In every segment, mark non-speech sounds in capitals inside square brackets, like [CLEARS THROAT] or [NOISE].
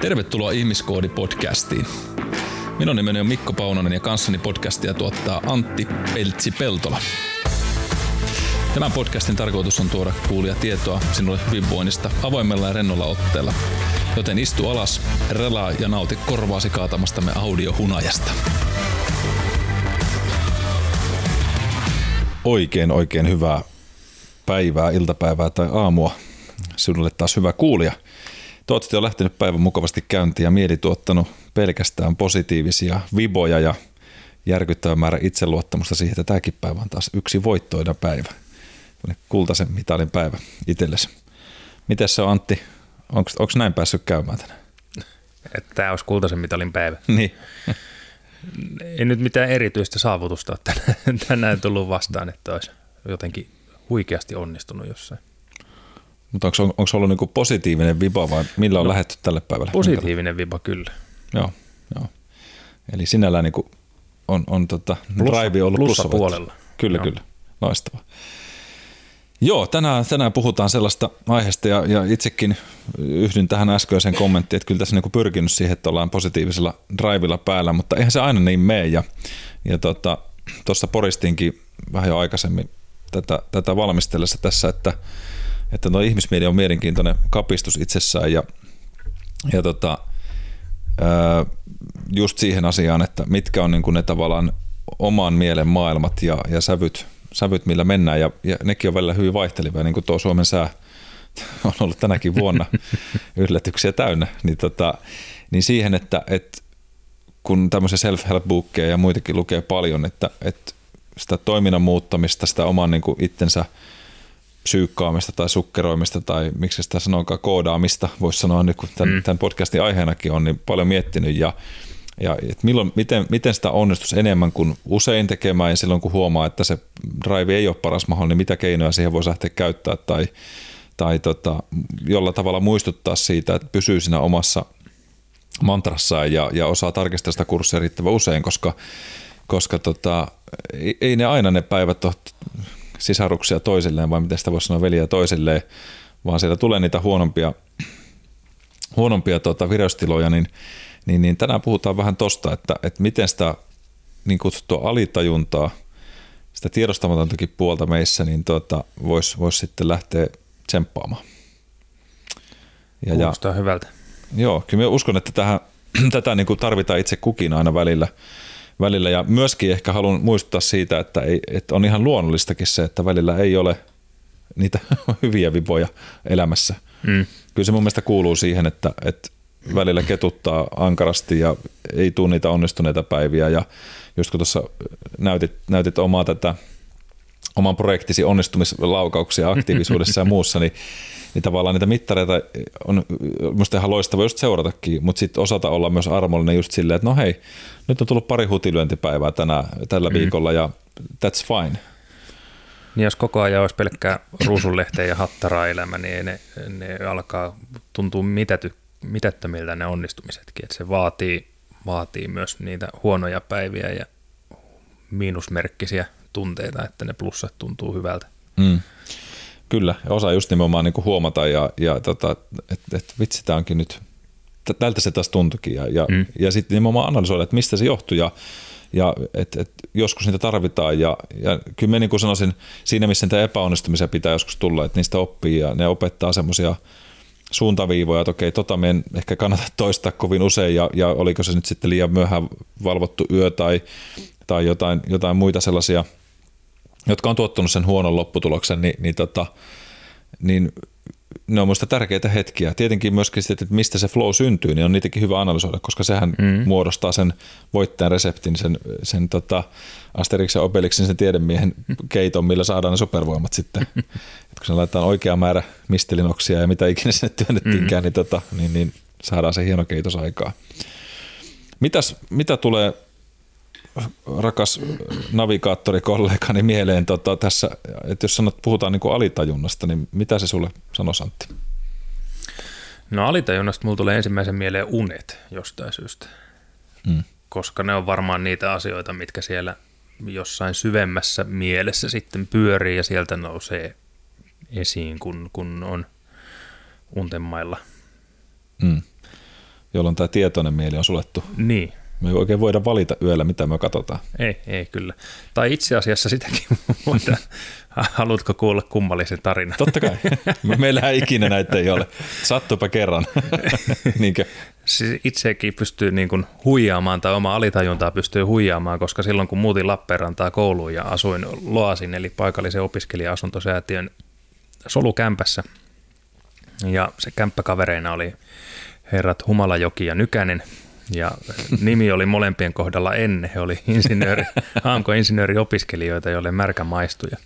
Tervetuloa Ihmiskoodi-podcastiin. Minun nimeni on Mikko Paunonen ja kanssani podcastia tuottaa Antti Peltsi-Peltola. Tämän podcastin tarkoitus on tuoda kuulia tietoa sinulle hyvinvoinnista avoimella ja rennolla otteella. Joten istu alas, relaa ja nauti korvaasi kaatamastamme audiohunajasta. Oikein, oikein hyvää päivää, iltapäivää tai aamua. Sinulle taas hyvä kuulija. Toivottavasti on lähtenyt päivän mukavasti käyntiin ja mieli tuottanut pelkästään positiivisia viboja ja järkyttävä määrä itseluottamusta siihen, että tämäkin päivä on taas yksi voittoina päivä. Kultaisen mitalin päivä itsellesi. Miten se on Antti? Onko näin päässyt käymään tänään? Että tämä olisi kultaisen mitalin päivä. Niin. [LAUGHS] Ei nyt mitään erityistä saavutusta ole tänään, [LAUGHS] tänään tullut vastaan, että olisi jotenkin huikeasti onnistunut jossain. Mutta onko, onko ollut niinku positiivinen viba vai millä on no, lähetty tälle päivälle? Positiivinen viba kyllä. Joo, joo. Eli sinällään niinku on, on tota, Plus, drive ollut plussa puolella. Kyllä, joo. kyllä. Loistavaa. Joo, tänään, tänään puhutaan sellaista aiheesta ja, ja itsekin yhdyn tähän äskeiseen kommenttiin, että kyllä tässä niin pyrkinyt siihen, että ollaan positiivisella drivilla päällä, mutta eihän se aina niin mene. Ja, ja tuossa tota, poristinkin vähän jo aikaisemmin tätä, tätä valmistellessa tässä, että, että tuo ihmismieli on mielenkiintoinen kapistus itsessään ja, ja tota, ää, just siihen asiaan, että mitkä on niin kuin ne tavallaan oman mielen maailmat ja, ja sävyt, sävyt, millä mennään ja, ja nekin on välillä hyvin vaihtelevia, niin kuin tuo Suomen sää [LAUGHS] on ollut tänäkin vuonna [LAUGHS] yllätyksiä täynnä, niin, tota, niin siihen, että, että kun tämmöisiä self-help bookkeja ja muitakin lukee paljon, että, että sitä toiminnan muuttamista, sitä oman niin kuin itsensä psyykkaamista tai sukkeroimista tai miksi sitä sanoonkaan koodaamista, voisi sanoa nyt kun tämän, mm. tämän podcastin aiheenakin on, niin paljon miettinyt ja, ja että milloin, miten, miten sitä onnistus enemmän kuin usein tekemään ja silloin kun huomaa, että se drive ei ole paras mahdollinen, niin mitä keinoja siihen voisi lähteä käyttää tai, tai tota, jolla tavalla muistuttaa siitä, että pysyy siinä omassa mantrassaan ja, ja osaa tarkistaa sitä kurssia riittävän usein, koska koska tota, ei, ei ne aina ne päivät ole sisaruksia toisilleen, vai miten sitä voisi sanoa veliä toisilleen, vaan siellä tulee niitä huonompia, huonompia tota, vireystiloja, niin, niin, niin tänään puhutaan vähän tosta, että, että miten sitä niin kutsuttua alitajuntaa, sitä tiedostamatontakin puolta meissä, niin tota, voisi vois sitten lähteä tsemppaamaan. Ja, Kuulostaa ja, hyvältä. Joo, kyllä uskon, että tähän, [CLEARS THROAT] tätä niin kuin tarvitaan itse kukin aina välillä – välillä. Ja myöskin ehkä haluan muistuttaa siitä, että, ei, että on ihan luonnollistakin se, että välillä ei ole niitä [LAUGHS] hyviä vipoja elämässä. Mm. Kyllä se mun mielestä kuuluu siihen, että, että välillä ketuttaa ankarasti ja ei tule niitä onnistuneita päiviä. Ja just kun tuossa näytit, näytit omaa tätä oman projektisi onnistumislaukauksia aktiivisuudessa ja muussa, niin niin tavallaan niitä mittareita on minusta ihan loistava just seuratakin, mutta sitten osata olla myös armollinen just silleen, että no hei, nyt on tullut pari hutilyöntipäivää tänä, tällä mm. viikolla ja that's fine. Niin jos koko ajan olisi pelkkää ruusunlehteen ja hattaraa elämä, niin ne, ne alkaa tuntua mitäty, mitättömiltä ne onnistumisetkin. että se vaatii, vaatii myös niitä huonoja päiviä ja miinusmerkkisiä tunteita, että ne plussat tuntuu hyvältä. Mm. Kyllä, osa just nimenomaan niin huomata, ja, ja tota, että et, vitsi, tämä onkin nyt, tältä se taas tuntukin, ja, ja, mm. ja sitten nimenomaan analysoida, että mistä se johtuu, ja, ja et, et joskus niitä tarvitaan, ja, ja kyllä me niin kuin sanoisin, siinä missä niitä epäonnistumisia pitää joskus tulla, että niistä oppii, ja ne opettaa semmoisia suuntaviivoja, että okei, tota me en ehkä kannata [LAUGHS] toistaa kovin usein, ja, ja oliko se nyt sitten liian myöhään valvottu yö, tai, tai jotain, jotain muita sellaisia – jotka on tuottanut sen huonon lopputuloksen, niin, niin, tota, niin ne on minusta tärkeitä hetkiä. Tietenkin myöskin sitten, että mistä se flow syntyy, niin on niitäkin hyvä analysoida, koska sehän mm. muodostaa sen voittajan reseptin, sen, sen tota Asterix ja Obelixin sen tiedemiehen keiton, millä saadaan ne supervoimat sitten. [LAUGHS] Et kun se laitetaan oikea määrä mistelinoksia ja mitä ikinä sinne työnnettiinkään, mm. niin, tota, niin, niin saadaan se hieno keitos aikaa. Mitäs, mitä tulee rakas navigaattorikollegani mieleen tota, tässä, että jos sanot, puhutaan niin kuin alitajunnasta, niin mitä se sulle sanoi Santti? No alitajunnasta mulla tulee ensimmäisen mieleen unet jostain syystä, mm. koska ne on varmaan niitä asioita, mitkä siellä jossain syvemmässä mielessä sitten pyörii ja sieltä nousee esiin, kun, kun on untenmailla. Mm. jolloin tämä tietoinen mieli on sulettu. Niin. Me ei oikein voida valita yöllä, mitä me katsotaan. Ei, ei kyllä. Tai itse asiassa sitäkin [LAUGHS] voidaan. Haluatko kuulla kummallisen tarinan? Totta kai. [LAUGHS] Meillähän ikinä näitä ei ole. Sattupa kerran. [LAUGHS] Niinkö? Siis itsekin pystyy niin kuin huijaamaan tai oma alitajuntaa pystyy huijaamaan, koska silloin kun muutin Lappeenrantaa kouluun ja asuin Loasin eli paikallisen opiskelija-asuntosäätiön solukämpässä ja se kämppäkavereina oli herrat Humalajoki ja Nykänen ja nimi oli molempien kohdalla ennen. He oli insinööri, [LAUGHS] AMK-insinööriopiskelijoita, joille märkä maistuja.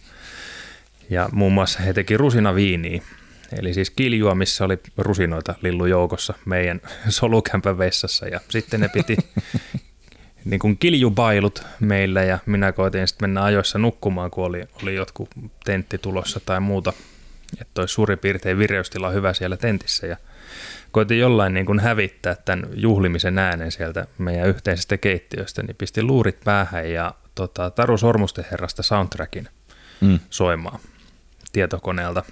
Ja muun muassa he teki rusinaviiniä, eli siis kiljua, missä oli rusinoita lillujoukossa meidän [LAUGHS] solukämpän vessassa. Ja sitten ne piti [LAUGHS] niin kuin kiljubailut meillä ja minä koitin sitten mennä ajoissa nukkumaan, kun oli, oli jotkut tentti tulossa tai muuta. Että olisi suurin piirtein vireystila hyvä siellä tentissä ja koitin jollain niin kuin hävittää tämän juhlimisen äänen sieltä meidän yhteisestä keittiöstä, niin pistin luurit päähän ja tota, Taru Sormusten herrasta soundtrackin mm. soimaan tietokoneelta.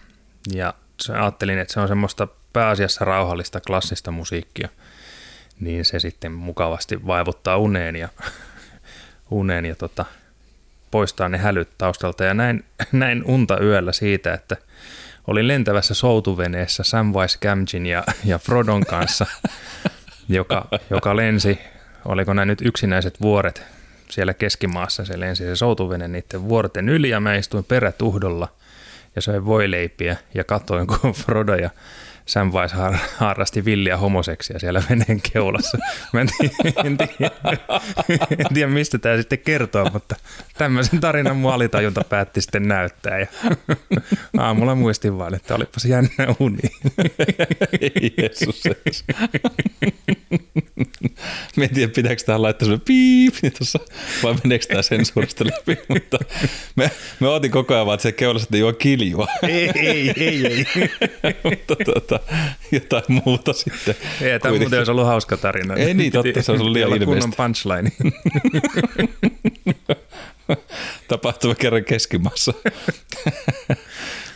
Ja ajattelin, että se on semmoista pääasiassa rauhallista klassista musiikkia, niin se sitten mukavasti vaivuttaa uneen ja, [LAUGHS] uneen ja tota, poistaa ne hälyt taustalta. Ja näin, [LAUGHS] näin unta yöllä siitä, että olin lentävässä soutuveneessä Samwise Gamgin ja, ja Frodon kanssa, joka, joka lensi, oliko nämä nyt yksinäiset vuoret siellä keskimaassa, se lensi se soutuvene niiden vuorten yli ja mä istuin perätuhdolla – ja söin voileipiä ja katsoin, kun Frodo ja Samwise har, harrasti villiä homoseksia siellä veneen keulassa. Mä en, tiedä, en, tiedä, en tiedä, mistä tämä sitten kertoo, mutta tämmöisen tarinan mun alitajunta päätti sitten näyttää. Ja aamulla muistin vaan, että olipas jännä uni. Jeesus. [LAUGHS] Mä en tiedä, pitääkö tähän laittaa semmoinen piip, niin tuossa, vai meneekö tämä sensuurista läpi, [LAUGHS] mutta me, me otin koko ajan vaan, että se keulassa, että juo kiljua. [LAUGHS] Ei, ei, ei, ei. mutta tuota, jotain muuta sitten. Ei, tämä muuten olisi ollut hauska tarina. Ei niin, totta, se olisi ollut liian ilmeistä. kunnon punchline. [LAUGHS] Tapahtuma kerran keskimaassa. [LAUGHS]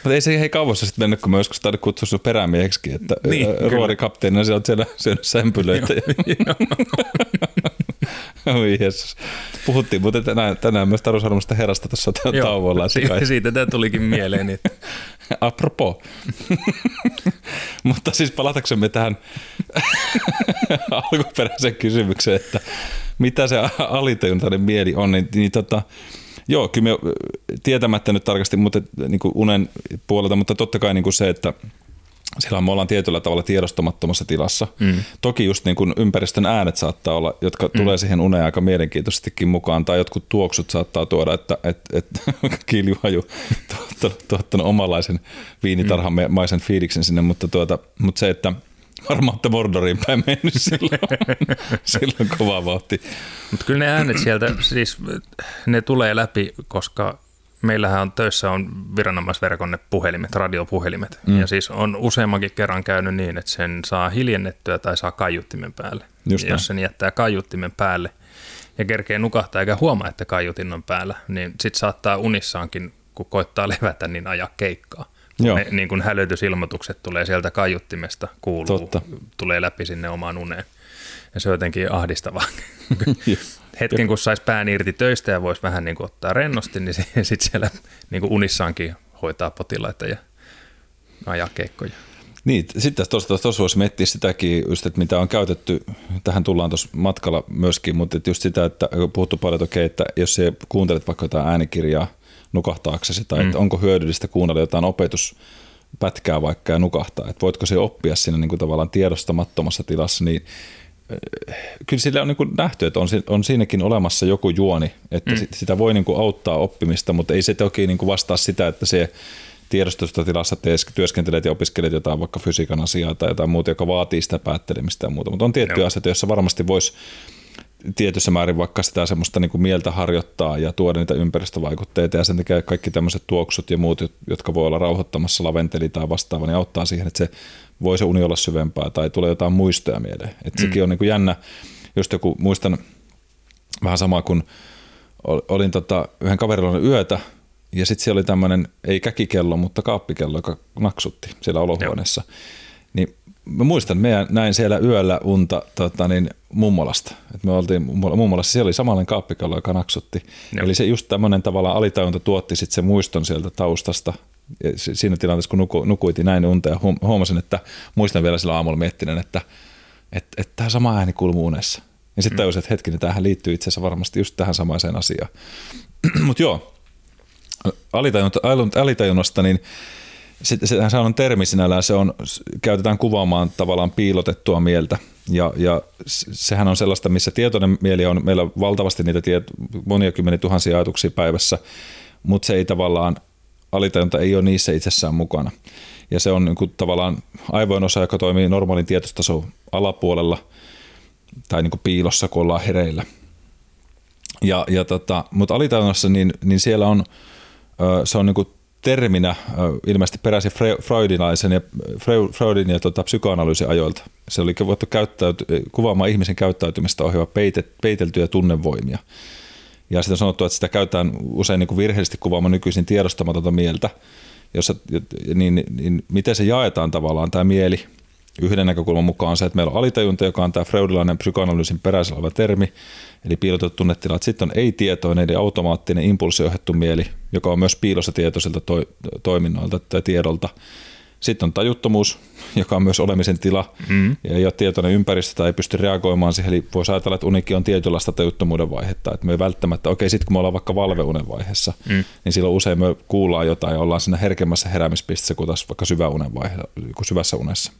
Mutta ei se hei kauassa sitten mennyt, kun mä joskus taidin kutsua sun perämieheksi, että niin, ruorikapteenina sä oot siellä syönyt sämpylöitä. [LAUGHS] Oi Jeesus. Puhuttiin muuten tänään, tänään myös Taru Sarmasta herrasta tuossa tauolla. Siitä, siitä tämä tulikin mieleen. Että... [LAUGHS] Apropos. Mutta siis palataksemme tähän [LAUGHS] alkuperäiseen kysymykseen, että mitä se alitajuntainen mieli on, niin, niin tota, Joo, kyllä me tietämättä nyt tarkasti mutta, niin kuin unen puolelta, mutta totta kai niin kuin se, että silloin me ollaan tietyllä tavalla tiedostamattomassa tilassa. Mm. Toki just niin kuin ympäristön äänet saattaa olla, jotka mm. tulee siihen uneen aika mielenkiintoisestikin mukaan, tai jotkut tuoksut saattaa tuoda, että et, et, [LAUGHS] kiljuhaju tuottanut, tuottanut omanlaisen viinitarhamaisen mm. fiiliksen sinne, mutta, tuota, mutta se, että varmaan että Mordoriin päin mennyt silloin, [LAUGHS] silloin kova vauhti. Mutta kyllä ne äänet sieltä, siis ne tulee läpi, koska meillähän on töissä on viranomaisverkon ne puhelimet, radiopuhelimet. Mm. Ja siis on useammankin kerran käynyt niin, että sen saa hiljennettyä tai saa kaiuttimen päälle. Just jos sen jättää kaiuttimen päälle ja kerkee nukahtaa eikä huomaa, että kaiutin on päällä, niin sitten saattaa unissaankin, kun koittaa [LAUGHS] levätä, niin ajaa keikkaa. Joo. Ne, niin kuin hälytysilmoitukset tulee sieltä kaiuttimesta, kuuluu, Totta. tulee läpi sinne omaan uneen. Ja se on jotenkin ahdistavaa. [LAUGHS] [LAUGHS] Hetken kun saisi pään irti töistä ja voisi vähän niin kuin ottaa rennosti, niin [LAUGHS] sitten siellä niin kuin unissaankin hoitaa potilaita ja ajaa keikkoja. Niin, sitten tuossa tuossa voisi miettiä sitäkin, just, että mitä on käytetty, tähän tullaan tuossa matkalla myöskin, mutta just sitä, että puhuttu paljon, että, okei, että jos sä kuuntelet vaikka jotain äänikirjaa, nukahtaaksesi, tai mm. että onko hyödyllistä kuunnella jotain opetuspätkää vaikka ja nukahtaa, että voitko se oppia siinä niin kuin tavallaan tiedostamattomassa tilassa, niin kyllä sille on niin nähty, että on, on siinäkin olemassa joku juoni, että mm. sitä voi niin kuin auttaa oppimista, mutta ei se toki niin kuin vastaa sitä, että se tiedostusta tilassa työskentelet ja opiskelet jotain vaikka fysiikan asiaa tai jotain muuta, joka vaatii sitä päättelemistä ja muuta, mutta on tiettyjä asioita, joissa varmasti voisi tietyssä määrin vaikka sitä semmoista niin kuin mieltä harjoittaa ja tuoda niitä ympäristövaikutteita ja sen takia kaikki tämmöiset tuoksut ja muut, jotka voi olla rauhoittamassa laventeli tai vastaava, niin auttaa siihen, että se voi se uni olla syvempää tai tulee jotain muistoja mieleen. Että mm. sekin on niin kuin jännä, just joku muistan vähän samaa kuin olin tota, yhden kaverilla yötä ja sitten siellä oli tämmöinen, ei käkikello, mutta kaappikello, joka naksutti siellä olohuoneessa. Joo. Mä muistan, meidän näin siellä yöllä unta tota, niin, mummolasta. Et me oltiin mummolassa, siellä oli samanlainen kaappikallo, joka naksutti. Joo. Eli se just tämmöinen tavallaan alitajunta tuotti sit sen muiston sieltä taustasta. Ja siinä tilanteessa, kun nuku, nukuitin näin unta ja huomasin, että muistan vielä sillä aamulla miettinen, että että, että tämä sama ääni kuuluu unessa. Ja sitten mm. tajusin, että hetkinen, tähän liittyy itse asiassa varmasti just tähän samaiseen asiaan. [CLEARS THROAT] Mutta joo, alitajunnasta, niin sehän se on termi sinällään, se on, käytetään kuvaamaan tavallaan piilotettua mieltä. Ja, ja sehän on sellaista, missä tietoinen mieli on, meillä on valtavasti niitä tiet, monia kymmeniä tuhansia ajatuksia päivässä, mutta se ei tavallaan, alitajunta ei ole niissä itsessään mukana. Ja se on niin kuin tavallaan aivojen osa, joka toimii normaalin tietotason alapuolella tai niin kuin piilossa, kun ollaan hereillä. Ja, ja tota, mutta alitajunnassa, niin, niin siellä on, se on niin kuin terminä ilmeisesti peräisin freudinaisen ja, Freudin ja tota, psykoanalyysin ajoilta. Se oli voitu käyttäyty, kuvaamaan ihmisen käyttäytymistä ohjaava peitet, peiteltyjä tunnevoimia. Ja sitten on sanottu, että sitä käytetään usein niin kuin virheellisesti kuvaamaan nykyisin tiedostamatonta mieltä, jossa, niin, niin, niin miten se jaetaan tavallaan tämä mieli Yhden näkökulman mukaan on se, että meillä on alitajunta, joka on tämä freudilainen psykoanalyysin peräisellä oleva termi, eli piilotettu tunnetilat. Sitten on ei-tietoinen, eli automaattinen impulssiohjattu mieli, joka on myös piilossa tietoiselta to- toiminnoilta tai tiedolta. Sitten on tajuttomuus, joka on myös olemisen tila, mm. ja ei ole tietoinen ympäristö tai ei pysty reagoimaan siihen. Eli voisi ajatella, että unikin on tietynlaista tajuttomuuden vaihetta. Että me ei välttämättä, okei, sitten kun me ollaan vaikka valveunen vaiheessa, mm. niin silloin usein me kuullaan jotain ja ollaan siinä herkemmässä heräämispisteessä kuin taas vaikka syväunen vaihe, kuin syvässä unessa.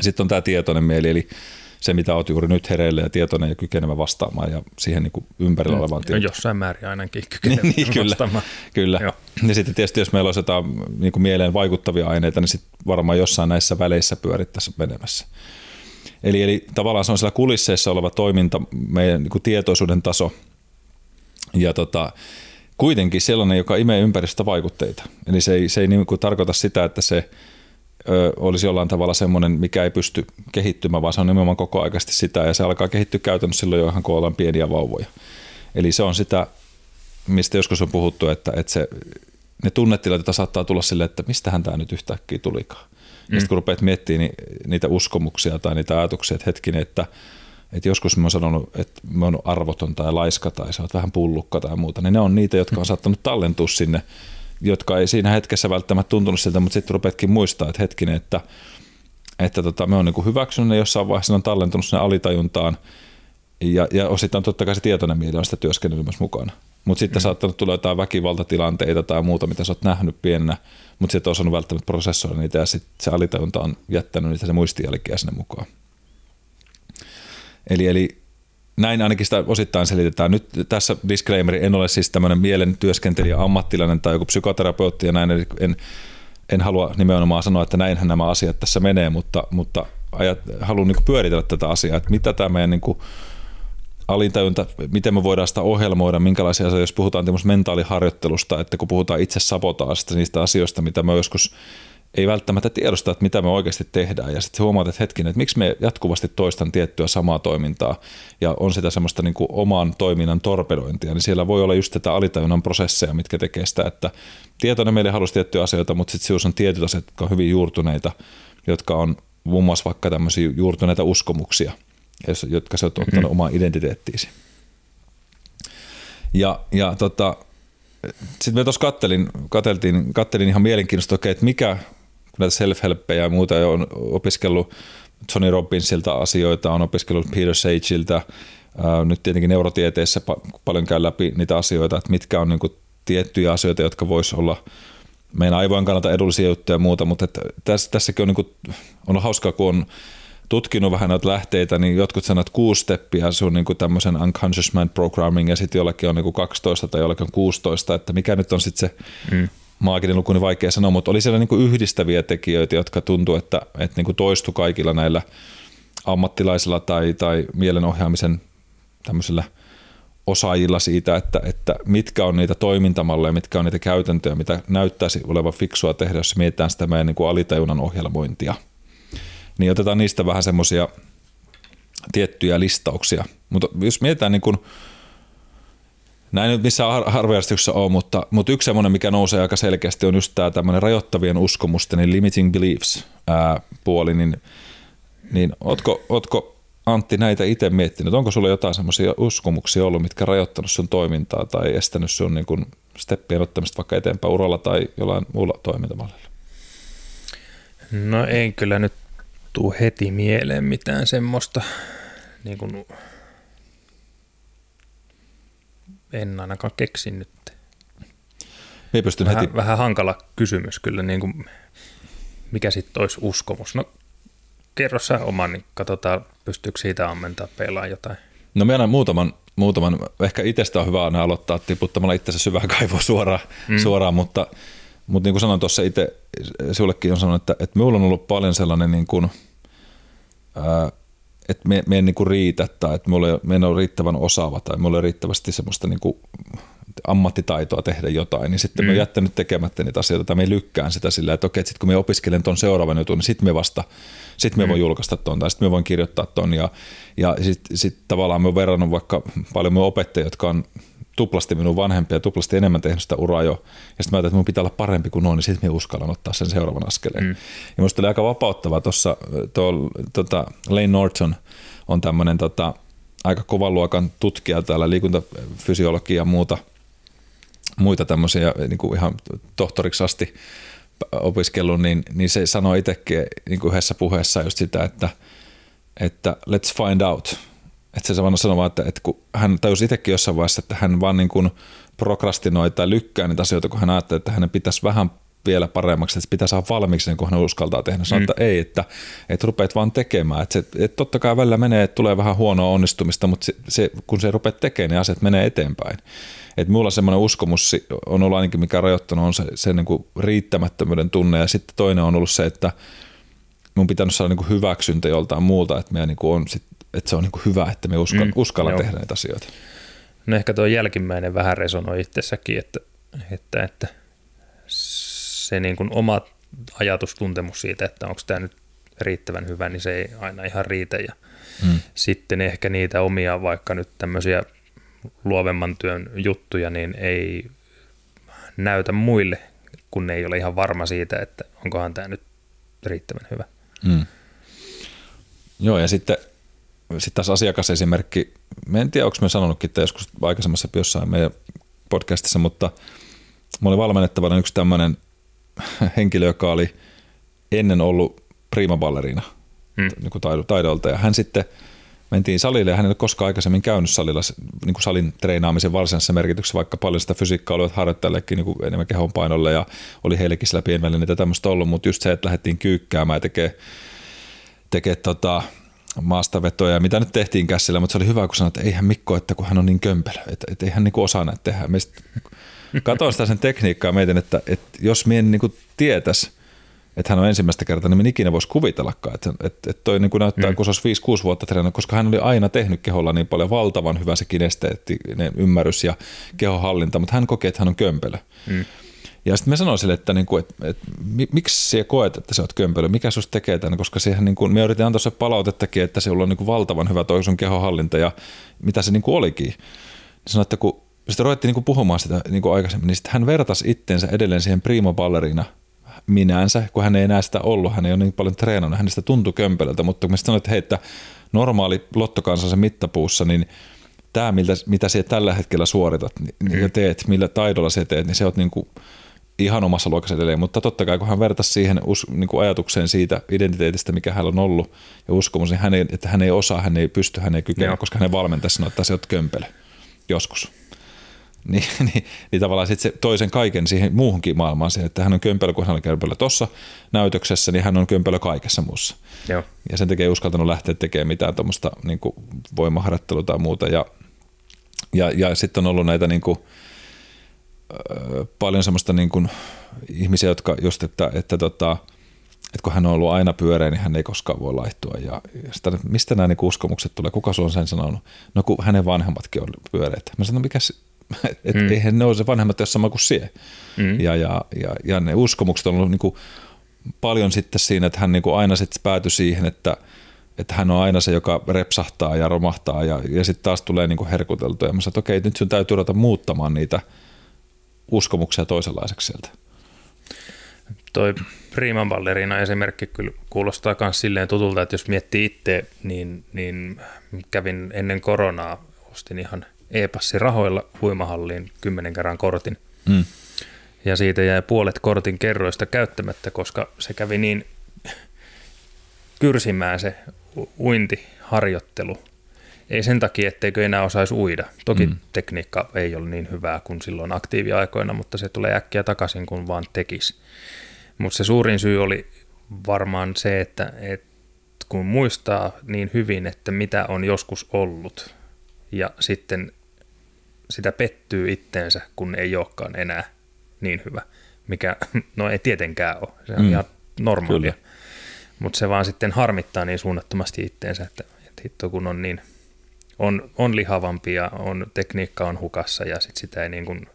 Sitten on tämä tietoinen mieli, eli se, mitä olet juuri nyt hereillä ja tietoinen ja kykenevä vastaamaan ja siihen niin kuin ympärillä olevaan tietoon. Jossain määrin ainakin [LAUGHS] kykenevä niin, kyllä, vastaamaan. Kyllä. Joo. Ja sitten tietysti, jos meillä olisi jotain niin kuin mieleen vaikuttavia aineita, niin sitten varmaan jossain näissä väleissä pyörittäisiin menemässä. Eli, eli tavallaan se on siellä kulisseissa oleva toiminta, meidän niin kuin tietoisuuden taso. Ja tota, kuitenkin sellainen, joka imee ympäristöstä vaikutteita. Eli se ei, se ei niin kuin tarkoita sitä, että se – ö, olisi jollain tavalla semmoinen, mikä ei pysty kehittymään, vaan se on nimenomaan koko aikaisesti sitä, ja se alkaa kehittyä käytännössä silloin jo ihan kun ollaan pieniä vauvoja. Eli se on sitä, mistä joskus on puhuttu, että, että se, ne tunnetilat, joita saattaa tulla silleen, että mistähän tämä nyt yhtäkkiä tulikaan. Mm. Ja sitten kun rupeat miettimään niin, niitä uskomuksia tai niitä ajatuksia, että hetkinen, että, että joskus mä oon sanonut, että mä oon arvoton tai laiska tai sä oot vähän pullukka tai muuta, niin ne on niitä, jotka on saattanut tallentua sinne jotka ei siinä hetkessä välttämättä tuntunut siltä, mutta sitten rupeatkin muistaa, että hetkinen, että, että tota, me on niin hyväksynyt ne jossain vaiheessa, ne on tallentunut sinne alitajuntaan, ja, ja osittain totta kai se tietoinen mieli on sitä työskennellyt myös mukana. Mutta sitten mm. saattanut tulla jotain väkivaltatilanteita tai muuta, mitä sä oot nähnyt pienenä, mutta sitten on osannut välttämättä prosessoida niitä ja sitten se alitajunta on jättänyt niitä se muistijälkiä sinne mukaan. Eli, eli näin ainakin sitä osittain selitetään. Nyt tässä disclaimeri, en ole siis tämmöinen mielen työskentelijä, ammattilainen tai joku psykoterapeutti ja näin, eli en, en halua nimenomaan sanoa, että näinhän nämä asiat tässä menee, mutta, mutta ajat, haluan niin pyöritellä tätä asiaa, että mitä tämä meidän niin kuin alintajunta, miten me voidaan sitä ohjelmoida, minkälaisia asioita, jos puhutaan mentaaliharjoittelusta, että kun puhutaan itse sabotaasta, niistä asioista, mitä me joskus ei välttämättä tiedosta, että mitä me oikeasti tehdään. Ja sitten huomaat, että hetkinen, että miksi me jatkuvasti toistan tiettyä samaa toimintaa ja on sitä semmoista niin kuin oman toiminnan torpedointia, niin siellä voi olla just tätä alitajunnan prosesseja, mitkä tekee sitä, että tietoinen meille halusi tiettyjä asioita, mutta sitten sinussa on tietyt asiat, jotka on hyvin juurtuneita, jotka on muun muassa vaikka tämmöisiä juurtuneita uskomuksia, jotka se on ottanut mm-hmm. omaan identiteettiisi. Ja, ja tota, sitten me tuossa kattelin, kattelin, kattelin ihan mielenkiintoista, että mikä näitä self-helppejä ja muuta on opiskellut Tony Robbinsilta asioita, on opiskellut Peter Sageilta, nyt tietenkin neurotieteessä paljon käy läpi niitä asioita, että mitkä on niin kuin tiettyjä asioita, jotka vois olla meidän aivojen kannalta edullisia juttuja ja muuta, mutta että tässä, tässäkin on, niin kuin, on hauskaa, kun on tutkinut vähän noita lähteitä, niin jotkut sanovat kuusi steppiä, se on niin kuin tämmöisen unconscious mind programming, ja sitten jollakin on niin kuin 12 tai jollakin on 16, että mikä nyt on sitten se mm maaginen luku, niin vaikea sanoa, mutta oli siellä niin kuin yhdistäviä tekijöitä, jotka tuntuu, että, että niin kuin toistu kaikilla näillä ammattilaisilla tai, tai mielenohjaamisen tämmöisellä osaajilla siitä, että, että mitkä on niitä toimintamalleja, mitkä on niitä käytäntöjä, mitä näyttäisi olevan fiksua tehdä, jos mietitään sitä meidän niin kuin alitajunnan ohjelmointia. Niin otetaan niistä vähän semmoisia tiettyjä listauksia. Mutta jos mietitään niin kuin näin nyt missään har- harvajärjestyksessä on, mutta, mutta yksi semmoinen, mikä nousee aika selkeästi, on just tämä tämmöinen rajoittavien uskomusten, niin limiting beliefs ää, puoli, niin, niin ootko, ootko Antti näitä itse miettinyt? Onko sulla jotain semmoisia uskomuksia ollut, mitkä rajoittanut sun toimintaa tai estänyt sun niin kuin steppien ottamista vaikka eteenpäin uralla tai jollain muulla toimintamallilla? No ei kyllä nyt tuu heti mieleen mitään semmoista, niin kuin en ainakaan keksi nyt. Ei pystyn vähän, heti... vähän hankala kysymys kyllä, niin kuin, mikä sitten olisi uskomus. No kerro sä oman, niin katsotaan pystyykö siitä ammentaa peilaa jotain. No minä muutaman, muutaman, ehkä itsestä on hyvä aina aloittaa tiputtamalla itsensä syvään kaivoon suoraan, mm. suoraan mutta, mutta niin kuin sanoin tuossa itse, sullekin on sanonut, että, että minulla on ollut paljon sellainen niin kuin, ää, että me, me en niin kuin riitä tai että mulla ei, me en ole riittävän osaava tai mulla ei ole riittävästi semmoista niin kuin ammattitaitoa tehdä jotain, niin sitten mm. mä oon jättänyt tekemättä niitä asioita tai me lykkään sitä sillä, että okei, sitten kun me opiskelen tuon seuraavan jutun, niin sitten me vasta, sitten me mm. voin julkaista tuon tai sitten me voin kirjoittaa tuon ja, ja sitten sit tavallaan me oon verrannut vaikka paljon mun opettajia, jotka on tuplasti minun vanhempia, tuplasti enemmän tehnyt sitä uraa jo. Ja sitten mä ajattelin, että mun pitää olla parempi kuin noin, niin sitten me uskallan ottaa sen seuraavan askeleen. Mm. Ja musta oli aika vapauttavaa tuossa, tota, Lane Norton on tämmöinen tota, aika kovan luokan tutkija täällä liikuntafysiologia ja muuta, muita tämmöisiä niin kuin ihan tohtoriksi asti opiskellut, niin, niin se sanoi itsekin niin kuin yhdessä puheessa just sitä, että, että let's find out, että se vaan sanoi vaan, että, että kun hän tajusi itsekin jossain vaiheessa, että hän vaan niin kuin prokrastinoi tai lykkää niitä asioita, kun hän ajattelee, että hänen pitäisi vähän vielä paremmaksi, että pitää saada valmiiksi, niin kun hän uskaltaa tehdä. Sanoi, mm. että ei, että, että rupeat vaan tekemään. Että, se, että totta kai välillä menee, että tulee vähän huonoa onnistumista, mutta se, se, kun se rupeat tekemään, niin asiat menee eteenpäin. Että mulla semmoinen uskomus on ollut ainakin, mikä on rajoittanut, on se, se niin kuin riittämättömyyden tunne. Ja sitten toinen on ollut se, että mun pitänyt saada niin kuin hyväksyntä joltain muulta, että meidän niin kuin on sit että se on niin hyvä, että me uskalla, mm, uskalla tehdä näitä asioita. No ehkä tuo jälkimmäinen vähän resonoi itsessäkin, että, että, että se niin kuin oma ajatustuntemus siitä, että onko tämä nyt riittävän hyvä, niin se ei aina ihan riitä. Ja mm. sitten ehkä niitä omia vaikka nyt tämmöisiä luovemman työn juttuja, niin ei näytä muille, kun ei ole ihan varma siitä, että onkohan tämä nyt riittävän hyvä. Mm. Joo, ja sitten sitten taas asiakasesimerkki, mä en tiedä, onko me sanonutkin että joskus aikaisemmassa jossain meidän podcastissa, mutta mä olin valmennettavana yksi tämmöinen henkilö, joka oli ennen ollut prima ballerina hmm. niin taidolta. Ja hän sitten mentiin salille ja hän ei ole koskaan aikaisemmin käynyt salilla niin kuin salin treenaamisen varsinaisessa merkityksessä, vaikka paljon sitä fysiikkaa olivat harjoittajallekin niin kuin enemmän kehon painolle ja oli heillekin sillä pienvälineitä tämmöistä ollut, mutta just se, että lähdettiin kyykkäämään ja tekee, tekee tota, maastavetoja, mitä nyt tehtiin käsillä, mutta se oli hyvä, kun sanoit, että eihän Mikko, että kun hän on niin kömpelö, että, että eihän niin osaa näitä tehdä. Meistä katoin sitä sen tekniikkaa ja mietin, että, että jos mien niin tietäisi, että hän on ensimmäistä kertaa, niin minä ikinä voisi kuvitellakaan, että, että, että toi niin kuin näyttää, mm. kun se olisi 5-6 vuotta treenannut, koska hän oli aina tehnyt keholla niin paljon valtavan hyvä se kinesteettinen ymmärrys ja kehohallinta, mutta hän kokee, että hän on kömpelö. Mm. Ja sitten me sanoin sille, että, niin kuin, että, että miksi sinä koet, että sä oot kömpelö, mikä sinusta tekee tämän, koska siihen, niin kuin, me yritin antaa se palautettakin, että se on niin kuin valtavan hyvä toi sun kehohallinta ja mitä se niin kuin olikin. Sanoin, että kun sitten ruvettiin niin kuin puhumaan sitä niin kuin aikaisemmin, niin sitten hän vertasi itteensä edelleen siihen primo ballerina minänsä, kun hän ei enää sitä ollut, hän ei ole niin paljon treenannut, hänestä tuntui kömpelöltä, mutta kun mä sanoin, että hei, että normaali lottokansansa mittapuussa, niin tämä, miltä, mitä sinä tällä hetkellä suoritat niin, ja teet, millä taidolla se teet, niin se on niin kuin ihan omassa luokassa edelleen, mutta totta kai kun hän vertasi siihen us, niin kuin ajatukseen siitä identiteetistä, mikä hän on ollut ja uskomus, niin hän ei, että hän ei osaa, hän ei pysty, hän ei kykene, koska hänen valmentaja sanoi, että se on kömpelö joskus. [LAUGHS] Niin, niin, niin tavallaan sitten se toisen kaiken siihen muuhunkin maailmaan siihen, että hän on kömpelö, kun hän on kömpelö tuossa näytöksessä, niin hän on kömpelö kaikessa muussa. Joo. Ja sen takia ei uskaltanut lähteä tekemään mitään tuommoista niin voimaharjoittelua tai muuta. Ja, ja, ja sitten on ollut näitä niin kuin, paljon semmoista niin kuin ihmisiä, jotka just, että, että, tota, että kun hän on ollut aina pyöreä, niin hän ei koskaan voi laittua. Ja, ja sitä, mistä nämä niin uskomukset tulee? Kuka sun on sen sanonut? No kun hänen vanhemmatkin on pyöreitä. Mä sanon, mikä [LAUGHS] että mm. eihän ne ole se vanhemmat ole sama kuin sie. Mm. Ja, ja, ja, ja, ne uskomukset on ollut niin kuin paljon sitten siinä, että hän niin kuin aina sitten päätyi siihen, että, että hän on aina se, joka repsahtaa ja romahtaa ja, ja sitten taas tulee niin herkuteltua. Ja mä sanoin, että okei, nyt sun täytyy ruveta muuttamaan niitä uskomuksia toisenlaiseksi sieltä. Toi Priman ballerina esimerkki kyllä kuulostaa myös silleen tutulta, että jos miettii itse, niin, niin kävin ennen koronaa, ostin ihan e-passi rahoilla huimahalliin kymmenen kerran kortin. Mm. Ja siitä jäi puolet kortin kerroista käyttämättä, koska se kävi niin kyrsimään se uintiharjoittelu. Ei sen takia, etteikö enää osaisi uida. Toki mm. tekniikka ei ole niin hyvää kuin silloin aktiiviaikoina, mutta se tulee äkkiä takaisin, kun vaan tekisi. Mutta se suurin syy oli varmaan se, että, että kun muistaa niin hyvin, että mitä on joskus ollut, ja sitten sitä pettyy itteensä, kun ei olekaan enää niin hyvä, mikä [LAUGHS] no ei tietenkään ole, se on mm. ihan normaalia. Mutta se vaan sitten harmittaa niin suunnattomasti itteensä, että, että hitto kun on niin, on, on lihavampi ja on, tekniikka on hukassa ja sit sitä ei niin kuin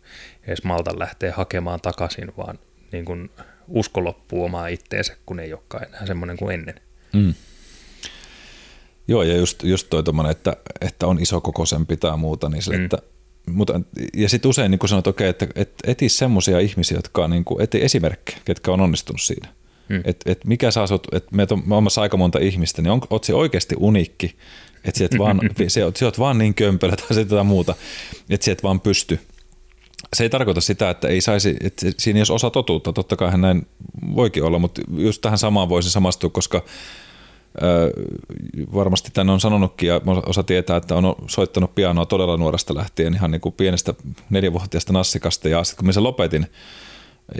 edes malta lähteä hakemaan takaisin, vaan niin kuin usko loppuu omaa itteensä, kun ei olekaan enää semmoinen kuin ennen. Mm. Joo, ja just, just toi tommonen, että, että on iso kokoisempi tai muuta, niin se, mm. että mutta, ja sitten usein niin sanot, okay, että et, eti semmoisia ihmisiä, jotka on niin kuin, eti esimerkkejä, ketkä on onnistunut siinä. Mm. Että et mikä saa sut, että meitä on omassa aika monta ihmistä, niin on, oot se oikeasti uniikki, että sä vaan, [LAUGHS] se, sä oot vaan niin kömpelö tai se jotain muuta, että sä et vaan pysty. Se ei tarkoita sitä, että ei saisi, että siinä jos osa totuutta, totta kai hän näin voikin olla, mutta just tähän samaan voisi samastua, koska varmasti tänne on sanonutkin ja osa tietää, että on soittanut pianoa todella nuoresta lähtien ihan niin kuin pienestä neljävuotiaasta nassikasta ja sitten kun mä sen lopetin,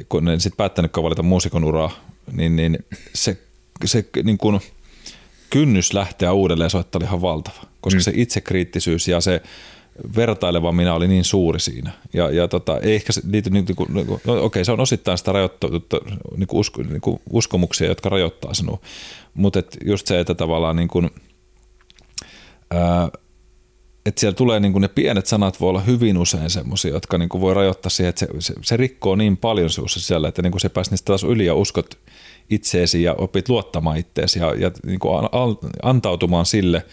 kun en sitten päättänytkään valita muusikon uraa, niin, niin se, se niin kuin kynnys lähteä uudelleen soittaa oli ihan valtava, koska mm. se itsekriittisyys ja se vertaileva minä oli niin suuri siinä. Ja, ja tota, ei ehkä se liity, niin, niin, niin, no, okei, se on osittain sitä rajoittunutta niin usko, niin kuin uskomuksia, jotka rajoittaa sinua. Mutta just se, että tavallaan niin kuin, ää, että siellä tulee niin kuin ne pienet sanat voi olla hyvin usein semmoisia, jotka niin kuin voi rajoittaa siihen, että se, se, se rikkoo niin paljon sinussa siellä, että niin kuin se pääsi niistä taas yli ja uskot itseesi ja opit luottamaan itseesi ja, ja niin kuin antautumaan sille –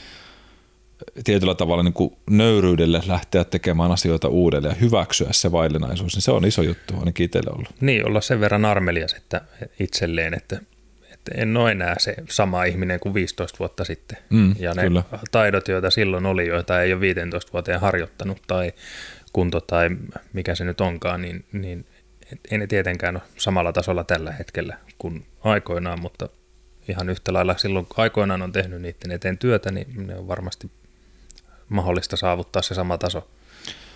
tietyllä tavalla niin kuin nöyryydelle lähteä tekemään asioita uudelleen ja hyväksyä se vaillinaisuus, niin se on iso juttu ainakin itselle ollut. Niin, olla sen verran armelias että itselleen, että, että en ole enää se sama ihminen kuin 15 vuotta sitten. Mm, ja ne kyllä. taidot, joita silloin oli, joita ei ole 15 vuoteen harjoittanut tai kunto tai mikä se nyt onkaan, niin, niin ei ne tietenkään ole samalla tasolla tällä hetkellä kuin aikoinaan, mutta ihan yhtä lailla silloin, kun aikoinaan on tehnyt niiden eteen työtä, niin ne on varmasti mahdollista saavuttaa se sama taso,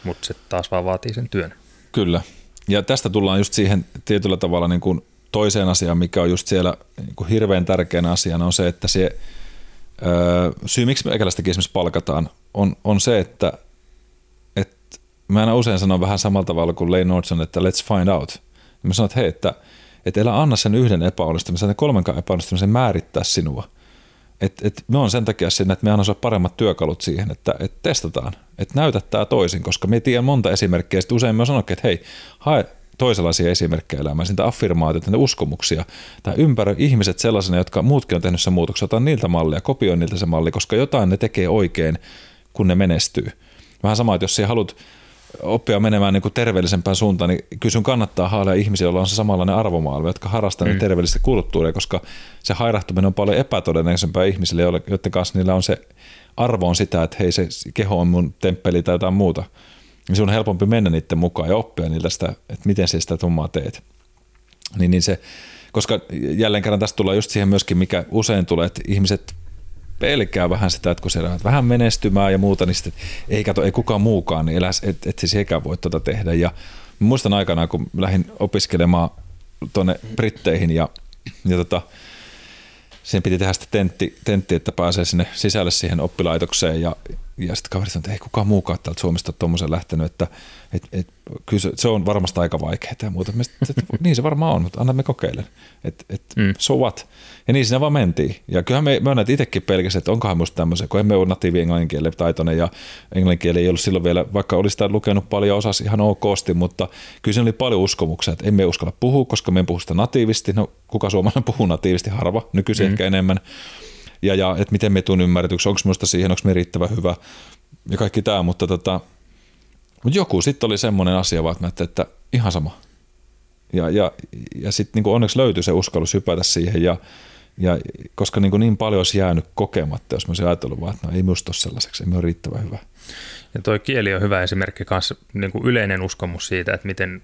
mutta se taas vaan vaatii sen työn. Kyllä. Ja tästä tullaan just siihen tietyllä tavalla niin kuin toiseen asiaan, mikä on just siellä niin kuin hirveän tärkeänä asiana, on se, että se syy, miksi meikäläistäkin esimerkiksi palkataan, on, on se, että mä aina usein sanon vähän samalla tavalla kuin Lane Nordson, että let's find out. Ja mä sanon, että hei, että, että älä anna sen yhden epäonnistumisen ja kolmenkaan epäonnistumisen määrittää sinua – et, et me on sen takia sinne, että me annamme paremmat työkalut siihen, että et testataan, että näytä tämä toisin, koska me tiedän monta esimerkkiä, sitten usein me sanonkin, että hei, hae toisenlaisia esimerkkejä elämään, sitä affirmaatiota, niitä uskomuksia, tai ympärö ihmiset sellaisena, jotka muutkin on tehnyt sen muutoksen, ota niiltä mallia, kopioi niiltä se malli, koska jotain ne tekee oikein, kun ne menestyy. Vähän sama, että jos sä haluat oppia menemään niin kuin terveellisempään suuntaan, niin kyllä sun kannattaa haalea ihmisiä, joilla on se samanlainen arvomaailma, jotka harrastaa mm. terveellistä kulttuuria, koska se hairahtuminen on paljon epätodennäköisempää ihmisille, joiden kanssa niillä on se arvo on sitä, että hei se keho on mun temppeli tai jotain muuta. Niin se on helpompi mennä niiden mukaan ja oppia niiltä sitä, että miten sä sitä tummaa teet. Niin, niin se, koska jälleen kerran tästä tulee just siihen myöskin, mikä usein tulee, että ihmiset pelkää vähän sitä, että kun siellä vähän menestymään ja muuta, niin sitten ei kato, ei kukaan muukaan, niin eläs, et, et siis eikä voi tuota tehdä. Ja muistan aikanaan, kun lähdin opiskelemaan tuonne Britteihin ja, ja tota, siihen piti tehdä sitten tentti, tentti, että pääsee sinne sisälle siihen oppilaitokseen ja, ja sitten kaverit sanoi, että ei kukaan muukaan täältä Suomesta tuommoisen lähtenyt, että et, et, kyllä se, se, on varmasti aika vaikeaa ja muuta. Mä sit, et, niin se varmaan on, mutta annamme kokeilla. Et, et, mm. So what? Ja niin siinä vaan mentiin. Ja kyllähän me, me itsekin pelkästään, että onkohan musta tämmöisen, kun emme ole natiivi englanninkielen taitoinen ja englanninkieli ei ollut silloin vielä, vaikka olisi sitä lukenut paljon, osasi ihan okosti, mutta kyllä siinä oli paljon uskomuksia, että emme uskalla puhua, koska me en puhu sitä natiivisti. No kuka suomalainen puhuu natiivisti? Harva, nykyisin mm. ehkä enemmän. Ja, ja että miten me tuun ymmärretyksi, onko minusta siihen, onko me riittävä hyvä ja kaikki tämä, mutta, tota, mutta joku sitten oli semmoinen asia vaan, että, että ihan sama. Ja, ja, ja sitten niin onneksi löytyi se uskallus hypätä siihen ja, ja koska niin, niin paljon olisi jäänyt kokematta, jos mä olisin ajatellut vaan, että no, ei minusta ole sellaiseksi, ei ole riittävä hyvä. Ja toi kieli on hyvä esimerkki kanssa, niin kuin yleinen uskomus siitä, että miten,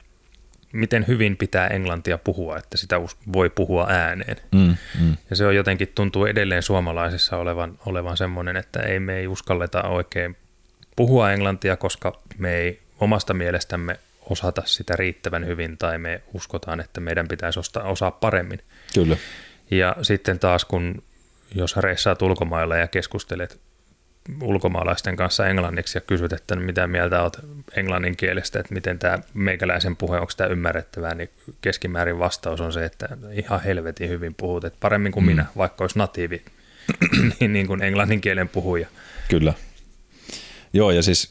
miten hyvin pitää englantia puhua, että sitä voi puhua ääneen. Mm, mm. Ja se on jotenkin tuntuu edelleen suomalaisissa olevan, olevan semmoinen, että ei me ei uskalleta oikein puhua englantia, koska me ei omasta mielestämme osata sitä riittävän hyvin tai me uskotaan, että meidän pitäisi ostaa, osaa paremmin. Kyllä. Ja sitten taas kun jos reissaat ulkomailla ja keskustelet ulkomaalaisten kanssa englanniksi ja kysyt, että mitä mieltä olet englannin kielestä, että miten tämä meikäläisen puhe, onko tämä ymmärrettävää, niin keskimäärin vastaus on se, että ihan helvetin hyvin puhut, että paremmin kuin mm. minä, vaikka olisi natiivi, [CLEARS THROAT] niin, niin kuin englannin kielen puhuja. Kyllä. Joo, ja siis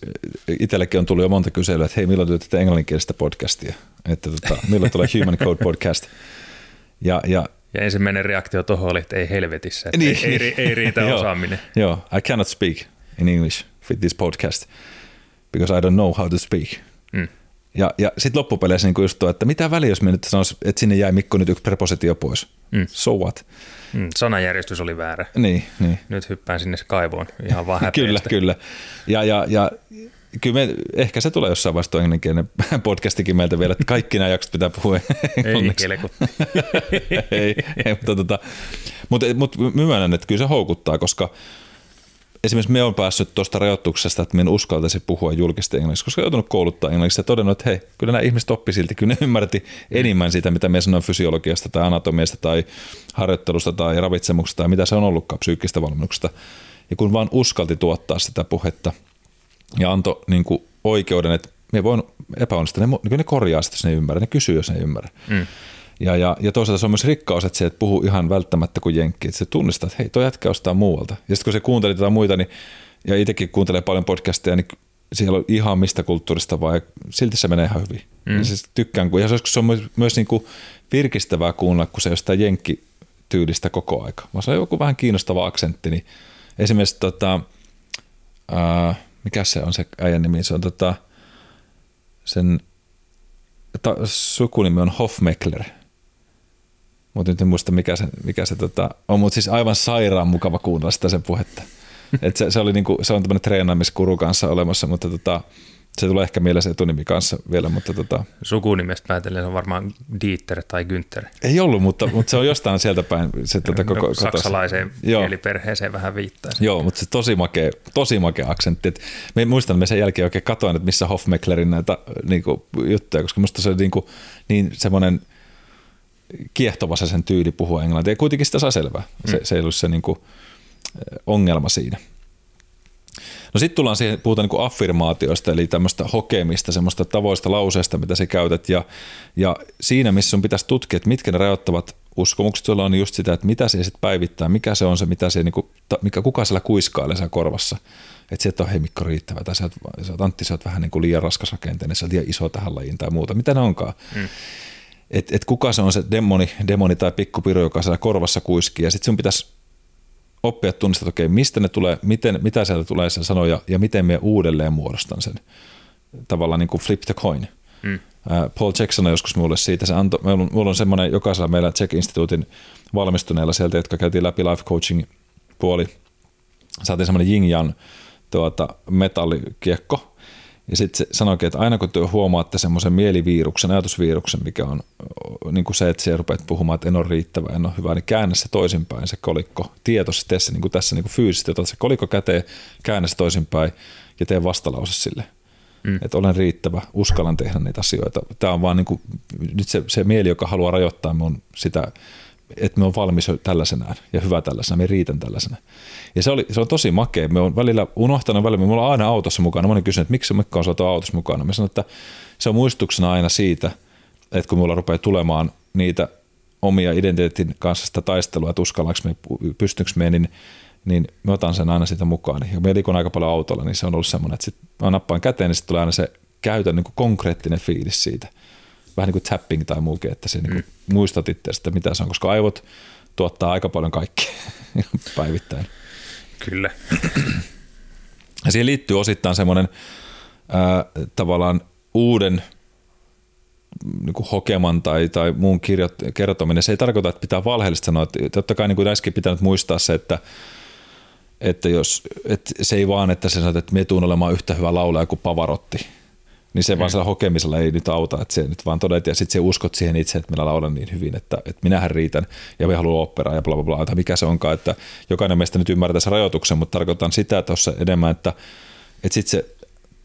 itsellekin on tullut jo monta kyselyä, että hei, milloin teette englanninkielistä podcastia? Että tota, milloin tulee Human Code podcast? Ja, ja ja ensimmäinen reaktio tuohon oli, että ei helvetissä, että niin. ei, ei, ei riitä [LAUGHS] osaaminen. Joo, I cannot speak in English with this podcast because I don't know how to speak. Mm. Ja, ja sitten loppupeleissä niin just tuo, että mitä väliä, jos me nyt sanois, että sinne jäi Mikko nyt yksi prepositio pois. Mm. So what? Mm, sanajärjestys oli väärä. Niin, niin. Nyt hyppään sinne kaivoon ihan vaan [LAUGHS] Kyllä, kyllä. Ja, ja, ja kyllä me, ehkä se tulee jossain vaiheessa englanninkielinen podcastikin meiltä vielä, että kaikki nämä jaksot pitää puhua englanniksi. Ei, [LAUGHS] ei, ei, mutta, tota, mutta, mutta myönnän, että kyllä se houkuttaa, koska esimerkiksi me on päässyt tuosta rajoituksesta, että minä uskaltaisi puhua julkisesti englanniksi, koska joutunut kouluttaa englanniksi ja todennut, että hei, kyllä nämä ihmiset oppi silti, kyllä ne ymmärti enemmän siitä, mitä me sanoin fysiologiasta tai anatomiasta tai harjoittelusta tai ravitsemuksesta tai mitä se on ollutkaan psyykkistä valmennuksesta. Ja kun vaan uskalti tuottaa sitä puhetta – ja antoi niin kuin oikeuden, että me voin epäonnistua, ne, niin ne korjaa sitä, jos ne ymmärrä, ne kysyy, jos ne ymmärrä. Mm. Ja, ja, ja toisaalta se on myös rikkaus, että se et puhu ihan välttämättä kuin jenkki, että se tunnistaa, että hei, toi jätkä ostaa muualta. Ja sitten kun se kuunteli tätä muita, niin, ja itsekin kuuntelee paljon podcasteja, niin siellä on ihan mistä kulttuurista vai silti se menee ihan hyvin. Mm. Ja siis tykkään, kun, ja se, se on myös, myös niin kuin virkistävää kuunnella, kun se jostain jenkkityylistä koko aika. Vaan se on joku vähän kiinnostava aksentti, niin esimerkiksi tota, ää, mikä se on se äijän nimi, se on tota, sen ta, sukunimi on Hofmeckler. Mutta nyt en muista mikä se, mikä se tota, on, mutta siis aivan sairaan mukava kuunnella sitä sen puhetta. [LAUGHS] Et se, se, oli niinku, se on tämmöinen treenaamiskuru kanssa olemassa, mutta tota, se tulee ehkä mieleen se etunimi kanssa vielä, mutta tota... Sukunimestä päätellen se on varmaan Dieter tai Günther. Ei ollut, mutta, mutta se on jostain sieltä päin. Se, tota, no, koko, saksalaiseen kieliperheeseen vähän viittaa. Joo, mutta se tosi makea, tosi makea aksentti. Et me muistan, me sen jälkeen oikein katoin, että missä Hofmecklerin näitä niin kuin, juttuja, koska musta se oli niin, kuin, niin semmoinen kiehtova se sen tyyli puhua englantia. Ja kuitenkin sitä saa selvää. Se, mm. se ei ollut se niin kuin, ongelma siinä. No sitten tullaan siihen, puhutaan niin affirmaatioista, eli tämmöistä hokemista, semmoista tavoista lauseesta, mitä sä käytät, ja, ja siinä, missä sun pitäisi tutkia, että mitkä ne rajoittavat uskomukset sulla on just sitä, että mitä se sitten päivittää, mikä se on se, mitä se, niin kuin, mikä, kuka siellä kuiskailee siellä korvassa. Että se, että on hei Mikko riittävä, tai sä oot, sä oot Antti, sä oot vähän niin kuin liian raskas rakenteinen, sä oot liian iso tähän lajiin tai muuta, mitä ne onkaan. Mm. Että et kuka se on se demoni, demoni tai pikkupiru, joka siellä korvassa kuiskii, ja sitten sun pitäisi oppia tunnistaa, että okei, mistä ne tulee, miten, mitä sieltä tulee se sanoja ja miten me uudelleen muodostan sen. Tavallaan niin kuin flip the coin. Mm. Paul sanoi joskus mulle siitä, se antoi, mulla on semmoinen jokaisella meillä Check-instituutin valmistuneilla sieltä, jotka käytiin läpi life coaching puoli, saatiin semmoinen yin yang tuota, metallikiekko, ja sitten se sanoikin, että aina kun te huomaatte semmoisen mieliviiruksen, ajatusviiruksen, mikä on niin kuin se, että se rupeat puhumaan, että en ole riittävä, en ole hyvä, niin käännä se toisinpäin, se kolikko. Tietoisesti tee se niin kuin tässä niin kuin fyysisesti, otat se kolikko käteen, käännä se toisinpäin ja tee vastalause sille. Mm. Että olen riittävä, uskallan tehdä niitä asioita. Tämä on vaan niin kuin, nyt se, se mieli, joka haluaa rajoittaa mun sitä että me on valmis tällaisenään ja hyvä tällaisena, me riitän tällaisena. Ja se, oli, se on tosi makea. Me on välillä unohtanut välillä, me ollaan aina autossa mukana. Olen kysynyt, että miksi Mikko on saatu autossa mukana. Mä sanoin, että se on muistutuksena aina siitä, että kun mulla rupeaa tulemaan niitä omia identiteetin kanssa sitä taistelua, että uskallanko me, pystynkö me, niin, niin mä otan sen aina sitä mukaan. Ja me liikun aika paljon autolla, niin se on ollut semmoinen, että sit mä nappaan käteen, niin sitten tulee aina se käytön niin konkreettinen fiilis siitä – vähän niin kuin tapping tai muukin, että se niin mm. muistat itse sitä, mitä se on, koska aivot tuottaa aika paljon kaikkea [LAUGHS] päivittäin. Kyllä. Ja siihen liittyy osittain semmoinen ää, tavallaan uuden niin kuin hokeman tai, tai muun kirjo, kertominen. Se ei tarkoita, että pitää valheellisesti sanoa. Että totta kai niin kuin äsken pitänyt muistaa se, että, että, jos, että se ei vaan, että sä sanot, että me tuun olemaan yhtä hyvä laulaja kuin Pavarotti. Niin se mm. vaan sillä hokemisella ei nyt auta, että se nyt vaan todet ja sitten se uskot siihen itse, että minä laulan niin hyvin, että, että minähän riitän ja me haluan operaa ja bla bla bla, tai mikä se onkaan, että jokainen meistä nyt ymmärtää sen rajoituksen, mutta tarkoitan sitä tuossa enemmän, että, että sitten se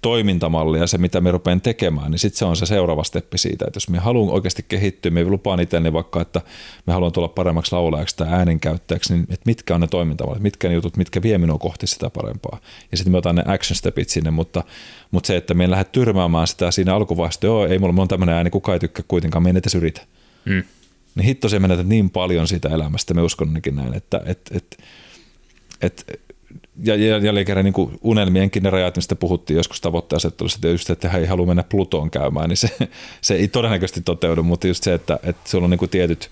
toimintamalli ja se, mitä me rupean tekemään, niin sitten se on se seuraava steppi siitä, että jos me haluan oikeasti kehittyä, me lupaan itselleni vaikka, että me haluan tulla paremmaksi laulajaksi tai äänenkäyttäjäksi, niin että mitkä on ne toimintamallit, mitkä ne jutut, mitkä vie minua kohti sitä parempaa. Ja sitten me otan ne action stepit sinne, mutta, mutta se, että me en lähde tyrmäämään sitä siinä alkuvaiheessa, joo, ei mulla, mulla on tämmöinen ääni, kukaan ei tykkää kuitenkaan, me en edes yritä. Mm. Niin hitto se menetät niin paljon siitä elämästä, me uskon näin, että, että, että, että ja jälleen kerran niin unelmienkin ne rajat, mistä puhuttiin joskus tavoitteasettelussa, että just, että he ei halua mennä Plutoon käymään, niin se, [LAUGHS] se ei todennäköisesti toteudu, mutta just se, että, että sulla on niin tietyt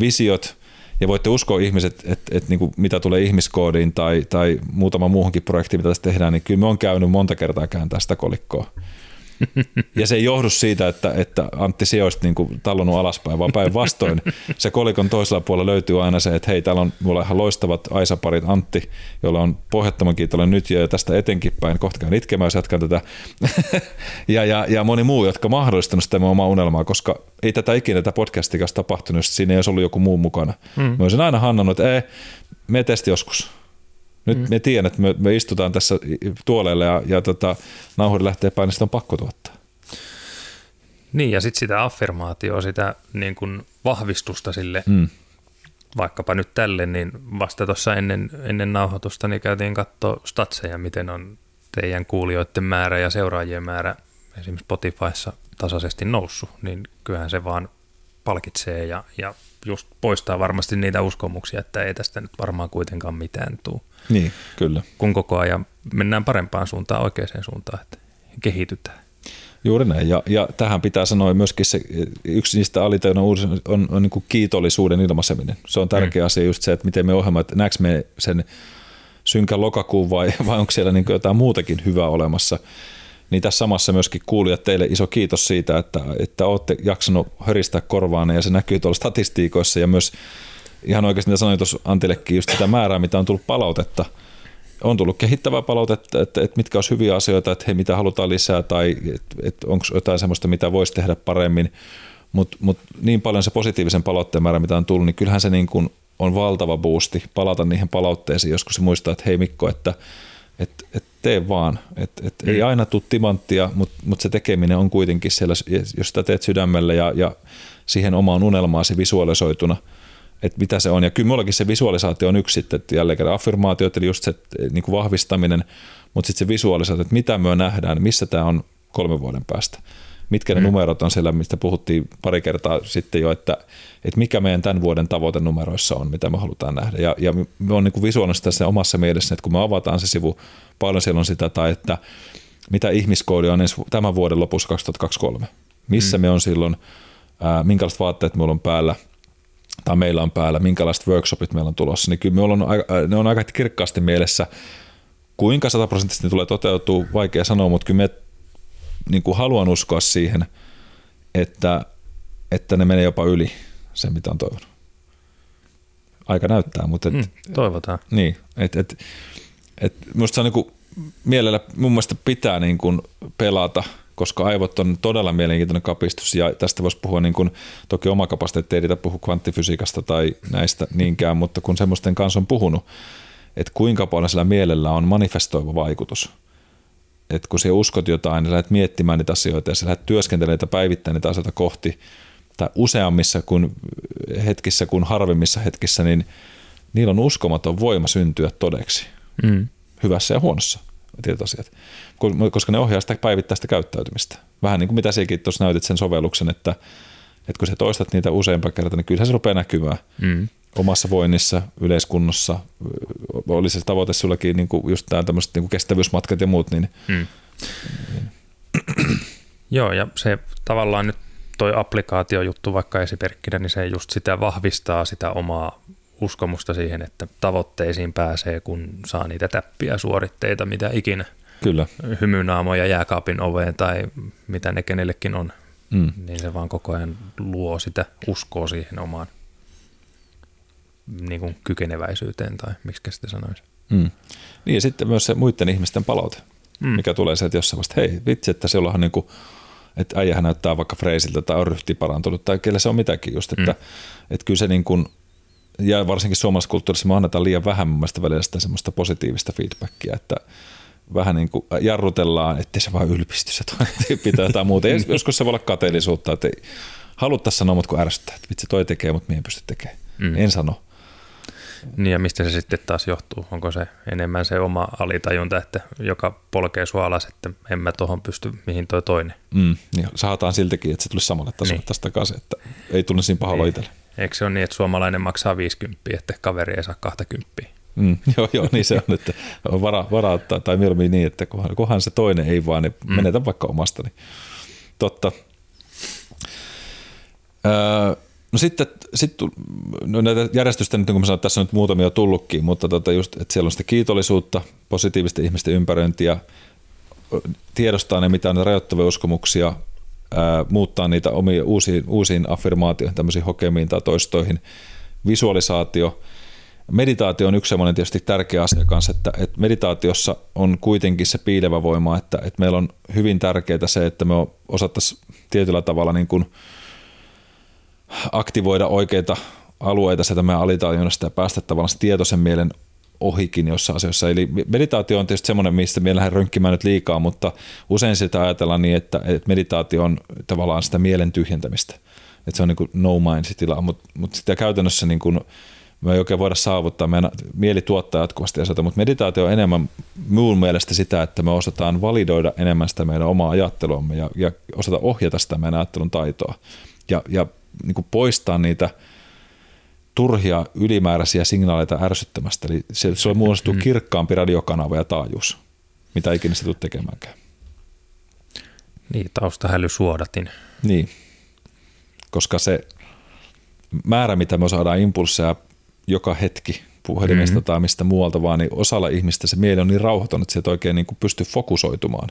visiot, ja voitte uskoa ihmiset, että, että, että niin kuin mitä tulee ihmiskoodiin tai, tai muutama muuhunkin projektiin, mitä tässä tehdään, niin kyllä me on käynyt monta kertaa kääntää sitä kolikkoa. [LAUGHS] Ja se ei johdu siitä, että, että Antti sijoista niin tallonnut alaspäin, vaan päinvastoin se kolikon toisella puolella löytyy aina se, että hei, täällä on mulla ihan loistavat Aisaparit Antti, jolla on pohjattoman kiitollinen nyt ja tästä etenkin päin. Kohta käyn itkemään, jos jatkan tätä. [LAUGHS] ja, ja, ja, moni muu, jotka mahdollistanut sitä omaa unelmaa, koska ei tätä ikinä tätä podcastia tapahtunut, jos siinä ei olisi ollut joku muu mukana. Hmm. Mä olisin aina hannannut, että ei, me testi joskus nyt mm. me tiedän, että me, me istutaan tässä tuoleille ja, ja tota, nauhuri lähtee päin, niin sitä on pakko tuottaa. Niin, ja sitten sitä affirmaatioa, sitä niin kuin vahvistusta sille, mm. vaikkapa nyt tälle, niin vasta tuossa ennen, ennen nauhoitusta niin käytiin katsoa statseja, miten on teidän kuulijoiden määrä ja seuraajien määrä esimerkiksi Spotifyssa tasaisesti noussut, niin kyllähän se vaan palkitsee ja, ja just poistaa varmasti niitä uskomuksia, että ei tästä nyt varmaan kuitenkaan mitään tule. Niin, kyllä. Kun koko ajan mennään parempaan suuntaan, oikeaan suuntaan, että kehitytään. Juuri näin, ja, ja tähän pitää sanoa myöskin se, yksi niistä alitajunan on, on, on niin kuin kiitollisuuden ilmaiseminen. Se on tärkeä mm. asia just se, että miten me ohjelma, että näekö me sen synkän lokakuun vai, [LAUGHS] vai onko siellä niin jotain muutakin hyvää olemassa. Niin tässä samassa myöskin kuulijat teille iso kiitos siitä, että, että olette jaksanut höristää korvaanne ja se näkyy tuolla statistiikoissa ja myös ihan oikeasti mitä sanoin tuossa Antillekin, just sitä määrää, mitä on tullut palautetta. On tullut kehittävää palautetta, että, että mitkä olisi hyviä asioita, että hei, mitä halutaan lisää tai että, että onko jotain sellaista, mitä voisi tehdä paremmin. Mutta mut niin paljon se positiivisen palautteen määrä, mitä on tullut, niin kyllähän se niin kuin on valtava boosti palata niihin palautteisiin, joskus se muistaa, että hei Mikko, että et, et tee vaan. Et, et mm. Ei aina tule timanttia, mutta mut se tekeminen on kuitenkin siellä, jos sitä teet sydämellä ja, ja siihen omaan unelmaasi visualisoituna – että mitä se on. Ja kyllä mullakin se visualisaatio on yksi sitten, että jälleen kerran affirmaatiot, eli just se niin kuin vahvistaminen, mutta sitten se visualisaatio, että mitä me nähdään, missä tämä on kolmen vuoden päästä. Mitkä ne mm. numerot on siellä, mistä puhuttiin pari kertaa sitten jo, että, että mikä meidän tämän vuoden tavoitenumeroissa on, mitä me halutaan nähdä. Ja, ja me on niin visuaalista tässä omassa mielessä, että kun me avataan se sivu, paljon siellä on sitä, tai että mitä ihmiskoodi on ensi, tämän vuoden lopussa 2023. Missä mm. me on silloin, ää, minkälaiset vaatteet meillä on päällä – tai meillä on päällä, minkälaiset workshopit meillä on tulossa, niin kyllä me on, ne on aika kirkkaasti mielessä. Kuinka sataprosenttisesti ne tulee toteutua, vaikea sanoa, mutta kyllä me niin kuin haluan uskoa siihen, että, että ne menee jopa yli sen, mitä on toivonut. Aika näyttää, mutta... Et, mm, toivotaan. Niin, että et, et, minusta se on niin kuin, mielellä mun mielestä pitää niin kuin pelata – koska aivot on todella mielenkiintoinen kapistus ja tästä voisi puhua niin kuin, toki oma kapasiteetti ei riitä puhua kvanttifysiikasta tai näistä niinkään, mutta kun semmoisten kanssa on puhunut, että kuinka paljon sillä mielellä on manifestoiva vaikutus. Että kun sä uskot jotain, niin lähdet miettimään niitä asioita ja sä lähdet työskentelemään niitä päivittäin niitä asioita kohti, tai useammissa kuin hetkissä kuin harvimmissa hetkissä, niin niillä on uskomaton voima syntyä todeksi. Mm. Hyvässä ja huonossa tietyt asiat, koska ne ohjaa sitä päivittäistä käyttäytymistä. Vähän niin kuin mitä sekin tuossa näytit sen sovelluksen, että, että kun sä toistat niitä useampaa kertaa, niin kyllähän se rupeaa näkymään mm. omassa voinnissa, yleiskunnossa. Oli se tavoite sullakin niin kuin just nämä tämmöiset niin kestävyysmatkat ja muut. Niin, mm. niin. [CLEARS THROAT] Joo, ja se tavallaan nyt toi applikaatiojuttu vaikka esimerkkinä, niin se just sitä vahvistaa sitä omaa uskomusta siihen, että tavoitteisiin pääsee, kun saa niitä täppiä suoritteita, mitä ikinä. Kyllä. Hymynaamoja jääkaapin oveen tai mitä ne kenellekin on. Mm. Niin se vaan koko ajan luo sitä uskoa siihen omaan niin kuin kykeneväisyyteen tai miksi sitä sanoisi. Mm. Niin ja sitten myös se muiden ihmisten palaute, mm. mikä tulee se, että jossain vasta, hei vitsi, että se on niin kuin, että äijähän näyttää vaikka freisiltä tai on ryhti parantunut tai kelle se on mitäkin just, että, mm. että kyllä se niin kuin, ja varsinkin suomalaisessa kulttuurissa me annetaan liian vähän mun mielestä välillä sitä semmoista positiivista feedbackia, että vähän niin kuin jarrutellaan, ettei se vaan ylpisty se pitää jotain muuta. Ja joskus se voi olla kateellisuutta, että haluttaisiin sanoa, mutta kun ärsyttää, että vitsi toi tekee, mutta minä en pysty tekemään. Mm. En sano. Niin ja mistä se sitten taas johtuu? Onko se enemmän se oma alitajunta, että joka polkee sua alas, että en mä tuohon pysty, mihin toi toinen? Mm, niin saataan siltäkin, että se tulisi samalle tasolle niin. tästä takaisin, että ei tunne siinä pahalla niin. itselle. Eikö se ole niin, että suomalainen maksaa 50, että kaveri ei saa 20? Mm, [LAUGHS] joo, joo, niin se on, että on vara, varauttaa, tai mieluummin niin, että kunhan, kunhan se toinen ei vaan, niin mm. menetä vaikka omasta. Niin. Totta. Öö, No sitten, sitten no näitä järjestystä nyt, niin kun mä sanoin, tässä on nyt muutamia tullutkin, mutta tota just, että siellä on sitä kiitollisuutta, positiivista ihmisten ympäröintiä, tiedostaa ne, mitä on rajoittavia uskomuksia, muuttaa niitä omiin uusiin, uusiin affirmaatioihin, tämmöisiin hokemiin tai toistoihin, visualisaatio. Meditaatio on yksi semmoinen tietysti tärkeä asia kanssa, että, että meditaatiossa on kuitenkin se piilevä voima, että, että meillä on hyvin tärkeää se, että me osattaisiin tietyllä tavalla niin kuin – aktivoida oikeita alueita sieltä meidän alitajunasta ja päästä tavallaan tietoisen mielen ohikin jossain asioissa. Eli meditaatio on tietysti semmoinen, mistä me lähden rönkkimään nyt liikaa, mutta usein sitä ajatellaan niin, että, että meditaatio on tavallaan sitä mielen tyhjentämistä. Että se on niin kuin no mind tila, mutta, mutta sitä käytännössä niin kuin me ei oikein voida saavuttaa. Meidän mieli tuottaa jatkuvasti asioita, mutta meditaatio on enemmän muun mielestä sitä, että me osataan validoida enemmän sitä meidän omaa ajatteluamme ja, ja osata ohjata sitä meidän ajattelun taitoa. Ja, ja niin kuin poistaa niitä turhia ylimääräisiä signaaleita ärsyttämästä. Eli se, se muodostuu mm. kirkkaampi radiokanava ja taajuus, mitä ikinä se tule tekemäänkään. Niin, taustahäly suodatin. Niin, koska se määrä, mitä me saadaan impulseja joka hetki puhelimesta mm-hmm. tai mistä muualta vaan, niin osalla ihmistä se mieli on niin rauhaton, että se et oikein niin pystyy fokusoitumaan.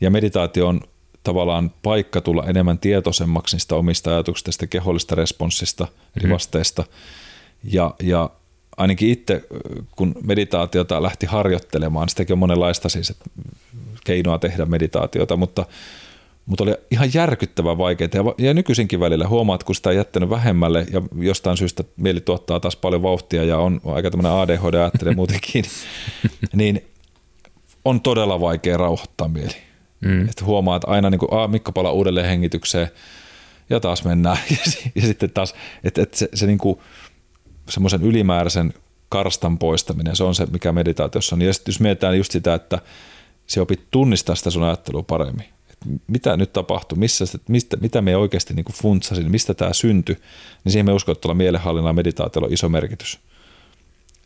Ja meditaatio on tavallaan paikka tulla enemmän tietoisemmaksi niistä omista ajatuksista, kehollista responssista, eli mm. vasteista. Ja, ja ainakin itse, kun meditaatiota lähti harjoittelemaan, sitäkin on monenlaista siis että keinoa tehdä meditaatiota, mutta, mutta oli ihan järkyttävän vaikeaa. Ja, ja nykyisinkin välillä huomaat, kun sitä on jättänyt vähemmälle ja jostain syystä mieli tuottaa taas paljon vauhtia ja on aika tämmöinen ADHD ajattelee muutenkin, [LAUGHS] niin on todella vaikea rauhoittaa mieli. Mm. Että huomaa, että aina niin kuin, Aa, Mikko palaa uudelleen hengitykseen ja taas mennään. [LAUGHS] ja sitten taas, että, että se, se niin kuin, semmoisen ylimääräisen karstan poistaminen, se on se, mikä meditaatiossa on. Ja sitten jos mietitään just sitä, että se opit tunnistaa sitä sun ajattelua paremmin. Että mitä nyt tapahtui, missä, mistä, mitä me oikeasti niin funtsasin, mistä tämä syntyi, niin siihen me uskon, että tuolla mielenhallinnan meditaatiolla on iso merkitys.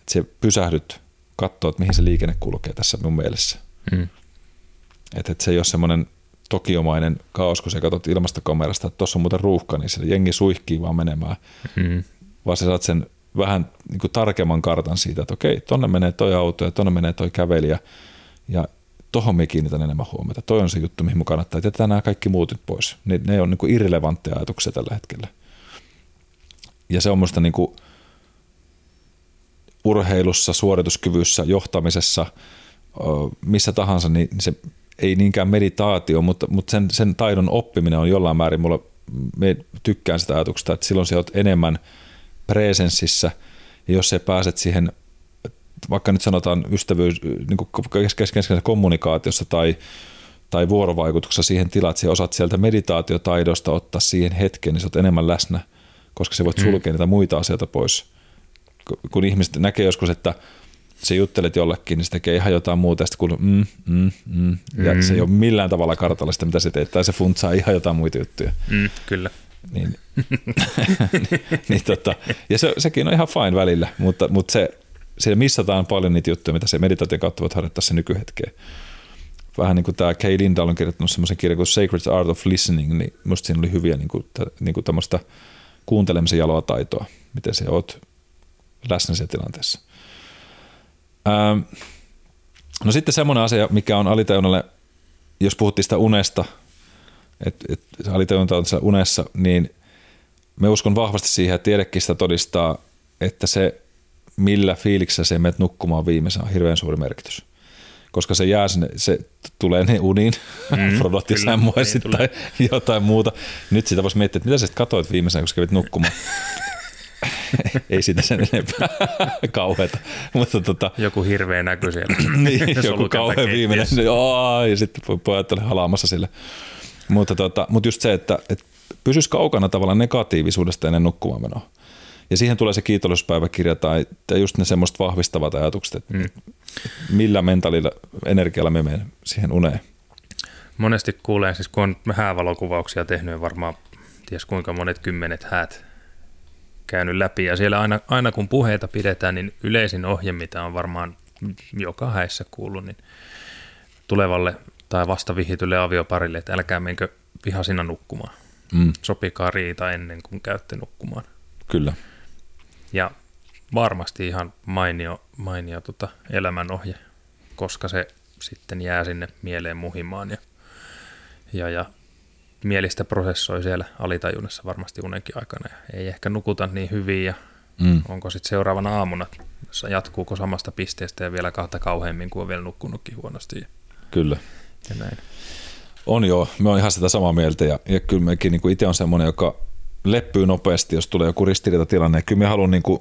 Että se pysähdyt, katsoo, että mihin se liikenne kulkee tässä mun mielessä. Mm. Että et se ei ole semmoinen tokiomainen kaos, kun sä katsot ilmastokamerasta, että tuossa on muuten ruuhka, niin se jengi suihkii vaan menemään. Mm. Vaan sä saat sen vähän niin kuin tarkemman kartan siitä, että okei, tonne menee toi auto ja tonne menee toi kävelijä. Ja tohon me kiinnitän enemmän huomiota. Toi on se juttu, mihin mun kannattaa. Jätetään nämä kaikki muut nyt pois. Ne, ne on niin kuin irrelevantteja ajatuksia tällä hetkellä. Ja se on musta niin kuin urheilussa, suorituskyvyssä, johtamisessa, missä tahansa, niin se ei niinkään meditaatio, mutta, mutta sen, sen taidon oppiminen on jollain määrin, mulla, me tykkään sitä ajatuksesta, että silloin sä oot enemmän presenssissä, ja jos sä pääset siihen, vaikka nyt sanotaan ystävyys, niin keskeisessä kommunikaatiossa tai, tai vuorovaikutuksessa siihen tilaan, että sä osaat sieltä meditaatiotaidosta ottaa siihen hetkeen, niin sä oot enemmän läsnä, koska sä voit mm. sulkea mm. niitä muita asioita pois. Kun ihmiset näkee joskus, että sä juttelet jollekin, niin se tekee ihan jotain muuta, ja sitten kuuluu mm, mm, mm, ja mm. se ei ole millään tavalla kartalla sitä, mitä se teet, tai se funtsaa ihan jotain muita juttuja. Mm, kyllä. Niin, [LAUGHS] niin, tota, ja se, sekin on ihan fine välillä, mutta, mutta se, siellä missataan paljon niitä juttuja, mitä se meditaation kautta voit harjoittaa se nykyhetkeen. Vähän niin kuin tämä Kay Lindahl on kirjoittanut semmoisen kirjan kuin Sacred Art of Listening, niin musta siinä oli hyviä niin kuin, niin kuin tämmöistä kuuntelemisen jaloa taitoa, miten se oot läsnä siellä tilanteessa. Ähm, no sitten semmoinen asia, mikä on alitajunnalle, jos puhuttiin sitä unesta, että et alitajunta on siellä unessa, niin me uskon vahvasti siihen, että tiedekin sitä todistaa, että se, millä fiiliksessä se menet nukkumaan viimeisen, on hirveän suuri merkitys koska se jää sinne, se tulee ne uniin, mm, Frodot ja Samwise niin tai jotain muuta. Nyt sitä voisi miettiä, että mitä sä sitten katsoit viimeisen, kun kävit nukkumaan. [LAUGHS] [LAUGHS] ei sitä sen enempää [LAUGHS] kauheata. Mutta tota, joku hirveä näky siellä. [CLEARS THROAT] niin, joku kauhean viimeinen. Joo, ja sitten pojat oli halaamassa sille. Mutta, tota, mutta just se, että, että pysyisi kaukana tavallaan negatiivisuudesta ennen nukkumaan menoa. Ja siihen tulee se kiitollispäiväkirja tai, tai just ne semmoista vahvistavat ajatukset, että mm. millä mentaalilla energialla me menemme siihen uneen. Monesti kuulee, siis kun on häävalokuvauksia tehnyt, varmaan ties kuinka monet kymmenet häät käynyt läpi. Ja siellä aina, aina kun puheita pidetään, niin yleisin ohje, mitä on varmaan joka häissä kuullut, niin tulevalle tai vasta vihitylle avioparille, että älkää menkö vihasina nukkumaan. Mm. Sopikaa riita ennen kuin käytte nukkumaan. Kyllä. Ja varmasti ihan mainio, mainio tota elämänohje, koska se sitten jää sinne mieleen muhimaan ja, ja, ja mielistä prosessoi siellä alitajunnassa varmasti unenkin aikana. Ja ei ehkä nukuta niin hyvin ja mm. onko sitten seuraavana aamuna, jatkuuko samasta pisteestä ja vielä kahta kauheammin kuin on vielä nukkunutkin huonosti. Ja, Kyllä. Ja näin. On joo, me on ihan sitä samaa mieltä ja, ja kyllä mekin niin itse on semmoinen, joka leppyy nopeasti, jos tulee joku ristiriitatilanne. Kyllä me haluan niin kuin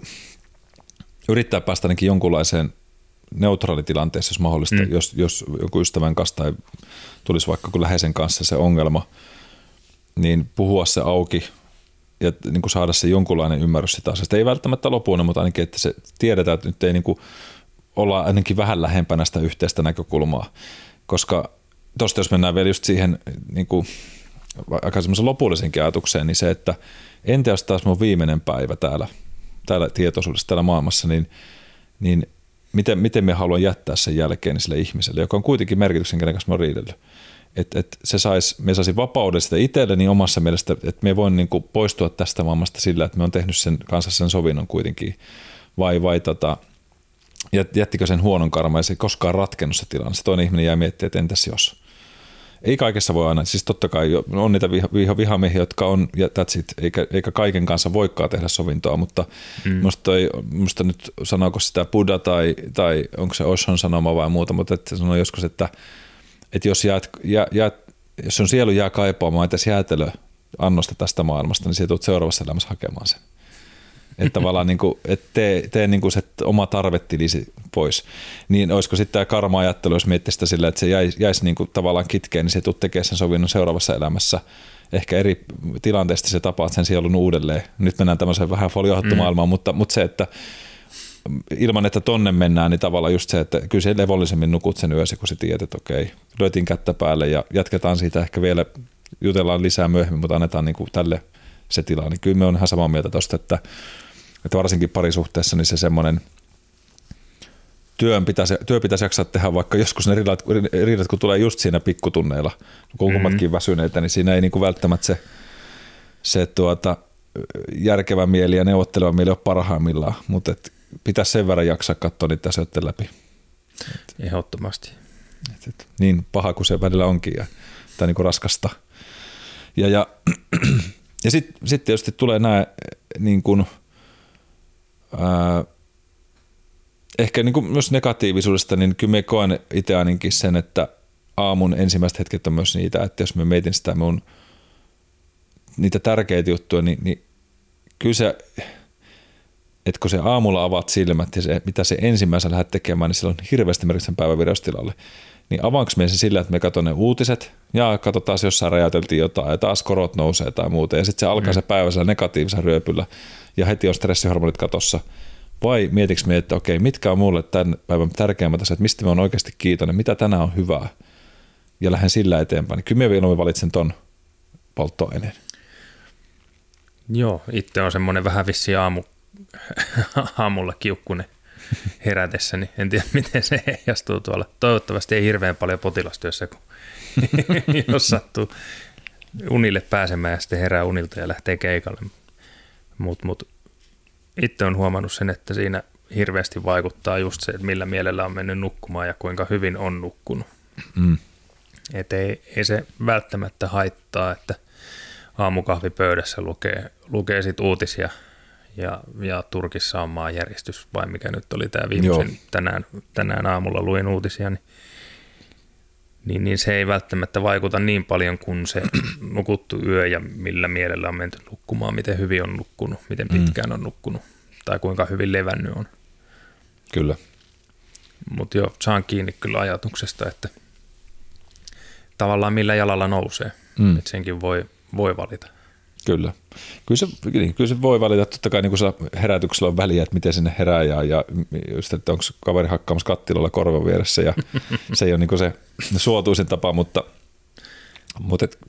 yrittää päästä ainakin jonkunlaiseen neutraalitilanteessa, jos mahdollista, mm. jos, jos joku ystävän kanssa tai tulisi vaikka kun läheisen kanssa se ongelma, niin puhua se auki ja niin kuin saada se jonkunlainen ymmärrys sitä asiasta. Ei välttämättä lopuun, mutta ainakin, että se tiedetään, että nyt ei niin kuin olla ainakin vähän lähempänä sitä yhteistä näkökulmaa, koska tuosta jos mennään vielä just siihen niin kuin aika semmoisen lopullisenkin ajatukseen, niin se, että entä jos taas mun viimeinen päivä täällä, täällä tietoisuudessa, täällä maailmassa, niin, niin miten, miten me haluan jättää sen jälkeen sille ihmiselle, joka on kuitenkin merkityksen, kenen kanssa mä riidellyt. Että et se sais, me saisin vapauden sitä itselleni omassa mielestä, että me voin niinku poistua tästä maailmasta sillä, että me on tehnyt sen kanssa sen sovinnon kuitenkin. Vai, vai tota, jättikö sen huonon karma ja se ei koskaan ratkennut se tilanne. Se toinen ihminen jää miettimään, että entäs jos ei kaikessa voi aina, siis totta kai on niitä viha, viha, vihamiehiä, jotka on, ja that's it, eikä, eikä kaiken kanssa voikaan tehdä sovintoa, mutta mm. musta, toi, musta nyt sanooko sitä Buddha tai, tai onko se Oshon sanoma vai muuta, mutta että sanoo joskus, että, että jos, jäät, jää, jää, jos sun sielu jää kaipaamaan edes jäätelö annosta tästä maailmasta, niin sä tulet seuraavassa elämässä hakemaan sen. Että [LAUGHS] tavallaan niin kuin, että tee, tee niin kuin se oma tarvettilisi pois. Niin olisiko sitten tämä karma-ajattelu, jos miettii sitä sillä, että se jäisi, jäisi niin kuin tavallaan kitkeen, niin se tulet tekemään sen sovinnon seuraavassa elämässä. Ehkä eri tilanteesta se tapaat sen sielun uudelleen. Nyt mennään tämmöiseen vähän foliohattu mm. mutta, mutta se, että ilman, että tonne mennään, niin tavallaan just se, että kyllä se levollisemmin nukut sen yösi, kun sä tiedät, että okei, löytiin kättä päälle ja jatketaan siitä ehkä vielä, jutellaan lisää myöhemmin, mutta annetaan niin kuin tälle se tila. Niin kyllä me on ihan samaa mieltä tuosta, että että varsinkin parisuhteessa niin se semmoinen työn pitäisi, työ pitäisi jaksaa tehdä, vaikka joskus ne riidat, riidat kun tulee just siinä pikkutunneilla, kun mm-hmm. kummatkin väsyneitä, niin siinä ei niin kuin välttämättä se, se tuota, järkevä mieli ja neuvotteleva mieli ole parhaimmillaan, mutta et pitäisi sen verran jaksaa katsoa niitä asioita läpi. Ehdottomasti. Et, et, niin paha kuin se välillä onkin ja, tai niin kuin raskasta. Ja, ja, [CLEARS THROAT] ja sitten sit tietysti tulee nämä niin kuin – ää, ehkä niin kuin myös negatiivisuudesta, niin kyllä me koen itse ainakin sen, että aamun ensimmäiset hetket on myös niitä, että jos me mietin sitä mun niitä tärkeitä juttuja, niin, niin kyllä se, että kun se aamulla avaat silmät ja se, mitä se ensimmäisenä lähdet tekemään, niin sillä on hirveästi merkityksen päivän viraustilalle. Niin avaanko me se sillä, että me katson ne uutiset ja katsotaan, jos jossain räjäyteltiin jotain ja taas korot nousee tai muuta. Ja sitten se alkaa mm. se päivä negatiivisella ryöpyllä ja heti on stressihormonit katossa. Vai mietitkö me, että okei, mitkä on mulle tämän päivän tärkeimmät asiat, mistä mä oon oikeasti kiitollinen, mitä tänään on hyvää, ja lähden sillä eteenpäin. Niin kyllä mä valitsen ton polttoaineen. Joo, itse on semmoinen vähän vissi aamu, [LAUGHS] aamulla kiukkunen herätessä, niin en tiedä miten se heijastuu tuolla. Toivottavasti ei hirveän paljon potilastyössä, kun [LAUGHS] jos sattuu unille pääsemään ja sitten herää unilta ja lähtee keikalle. Mutta mut, itse on huomannut sen, että siinä hirveästi vaikuttaa just se, että millä mielellä on mennyt nukkumaan ja kuinka hyvin on nukkunut. Mm. Et ei, ei se välttämättä haittaa, että aamukahvipöydässä lukee, lukee sit uutisia ja, ja Turkissa on maanjäristys, vai mikä nyt oli tämä viimeisen, tänään, tänään aamulla luin uutisia, niin, niin, niin se ei välttämättä vaikuta niin paljon kuin se [CLEARS THROAT] nukuttu yö ja millä mielellä on menty nukkumaan, miten hyvin on nukkunut, miten mm. pitkään on nukkunut tai kuinka hyvin levännyt on. Kyllä. Mutta joo, saan kiinni kyllä ajatuksesta, että tavallaan millä jalalla nousee, mm. että senkin voi, voi valita. Kyllä. Kyllä se, niin, kyllä se voi valita, totta kai niin kun herätyksellä on väliä, että miten sinne herää ja, ja just, että onko kaveri hakkaamassa kattilalla korvan vieressä ja [LAUGHS] se ei ole niin se suotuisin tapa, mutta, mutta et,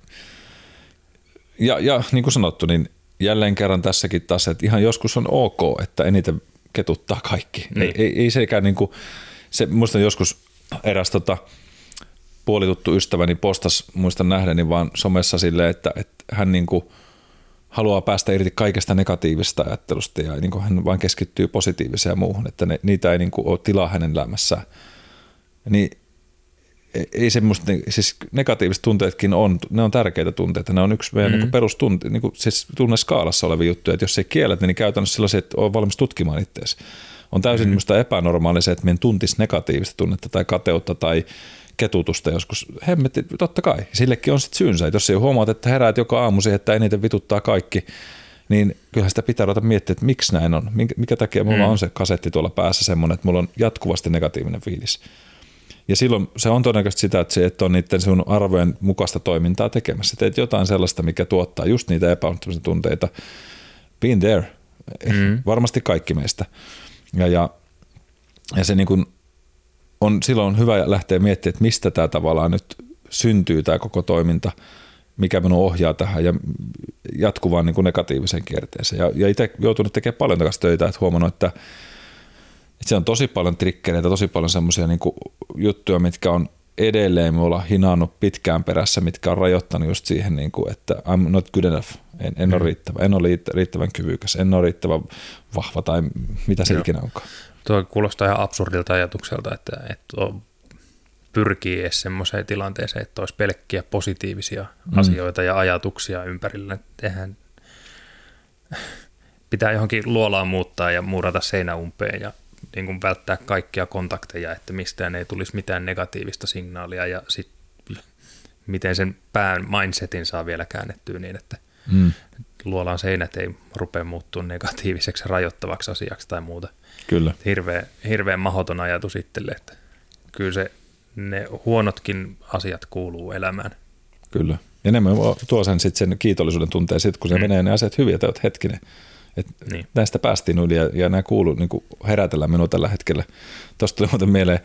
ja, ja niin kuin sanottu, niin jälleen kerran tässäkin taas, että ihan joskus on ok, että eniten ketuttaa kaikki. Mm. Ei, ei, ei sekään niin kuin, se, muistan joskus eräs tota, puolituttu ystäväni postas, muistan nähdeni vaan somessa silleen, että, että hän niin kuin haluaa päästä irti kaikesta negatiivista ajattelusta ja niin hän vain keskittyy positiiviseen ja muuhun, että ne, niitä ei niin kuin ole tilaa hänen elämässään. Niin ei semmoista, siis negatiiviset tunteetkin on, ne on tärkeitä tunteita, ne on yksi meidän mm. niin perustunte, niin kuin, siis tunneskaalassa olevia juttuja, että jos ei kiellet, niin käytännössä sellaisia, että on valmis tutkimaan itseäsi. On täysin mm. epänormaalia se, että meidän tuntisi negatiivista tunnetta tai kateutta tai ketutusta joskus. Hemmetti, totta kai, sillekin on sitten syynsä. Jos ei huomaat, että heräät joka aamu siihen, että eniten vituttaa kaikki, niin kyllähän sitä pitää ruveta miettiä, että miksi näin on. Minkä, mikä takia mulla mm. on se kasetti tuolla päässä semmoinen, että mulla on jatkuvasti negatiivinen fiilis. Ja silloin se on todennäköisesti sitä, että se et on niiden sun arvojen mukaista toimintaa tekemässä. Teet jotain sellaista, mikä tuottaa just niitä epäonnistumisen tunteita. Been there. Mm. Varmasti kaikki meistä. Ja, ja, ja se niin kuin on, silloin hyvä lähteä miettimään, että mistä tämä tavallaan nyt syntyy tämä koko toiminta, mikä minun ohjaa tähän ja jatkuvaan niin kuin negatiiviseen kierteeseen. Ja, ja itse joutunut tekemään paljon takaisin töitä, että huomannut, että, että se on tosi paljon trikkereitä, tosi paljon semmoisia niin juttuja, mitkä on edelleen mulla hinannut pitkään perässä, mitkä on rajoittanut just siihen, niin kuin, että I'm not good enough, en, en mm. ole riittävä, en ole riittävän kyvykäs, en ole riittävän vahva tai mitä se Joo. ikinä onkaan. Tuo kuulostaa ihan absurdilta ajatukselta, että, että pyrkii edes semmoiseen tilanteeseen, että olisi pelkkiä positiivisia mm. asioita ja ajatuksia ympärillä. Tehän pitää johonkin luolaan muuttaa ja muurata seinä umpeen ja niin kuin välttää kaikkia kontakteja, että mistään ei tulisi mitään negatiivista signaalia ja sitten miten sen pään mindsetin saa vielä käännettyä niin, että mm. luolaan seinät ei rupea muuttua negatiiviseksi rajoittavaksi asiaksi tai muuta. Kyllä. Hirveän, hirveän mahoton ajatus itselle, että kyllä se, ne huonotkin asiat kuuluu elämään. Kyllä. Ja ne tuo sen, sit sen kiitollisuuden tunteen, sit, kun se mm. menee ne asiat hyvin, että hetkinen, et niin. Näistä päästiin yli ja, ja nämä kuuluu niin herätellä minua tällä hetkellä. Tuosta tuli muuten mieleen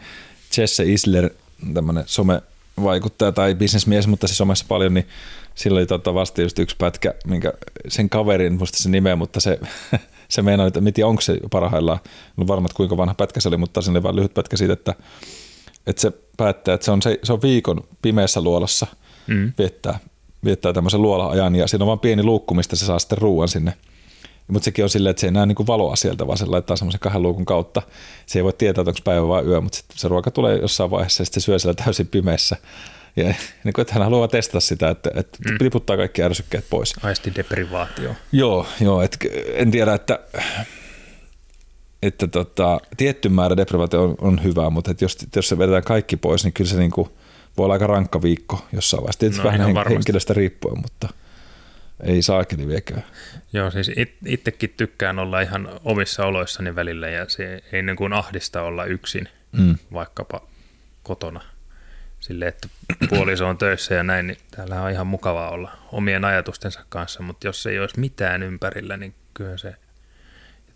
Jesse Isler, tämmöinen somevaikuttaja tai bisnesmies, mutta se somessa paljon, niin sillä oli tota vasta just yksi pätkä, minkä sen kaverin, muista se nimeä, mutta se, [LAUGHS] se meinaa, että miten onko se parhaillaan, no varmat kuinka vanha pätkä se oli, mutta sinne vain lyhyt pätkä siitä, että, että se päättää, että se on, se, se on viikon pimeässä luolassa mm. viettää, viettää tämmöisen luola-ajan ja siinä on vain pieni luukku, mistä se saa sitten ruuan sinne mutta sekin on silleen, että se ei näe niin valoa sieltä, vaan se laittaa semmoisen kahden luukun kautta. Se ei voi tietää, että onko päivä vai yö, mutta se ruoka tulee jossain vaiheessa ja sitten se syö siellä täysin pimeässä. Ja [LAUGHS] niin kuin, että hän haluaa testata sitä, että, että mm. liputtaa kaikki ärsykkeet pois. Aistideprivaatio. Joo, joo et, en tiedä, että, että tota, tietty määrä deprivaatio on, on hyvä, mutta että jos, jos se vedetään kaikki pois, niin kyllä se niin kuin, voi olla aika rankka viikko jossain vaiheessa. Tietysti no, vähän henkilöstä riippuen, mutta – ei saakeli viekään. Joo, siis it, itsekin tykkään olla ihan omissa oloissani välillä ja se ei niin kuin ahdista olla yksin mm. vaikkapa kotona. Sille, että puoliso on töissä ja näin, niin täällä on ihan mukavaa olla omien ajatustensa kanssa, mutta jos ei olisi mitään ympärillä, niin kyllä se,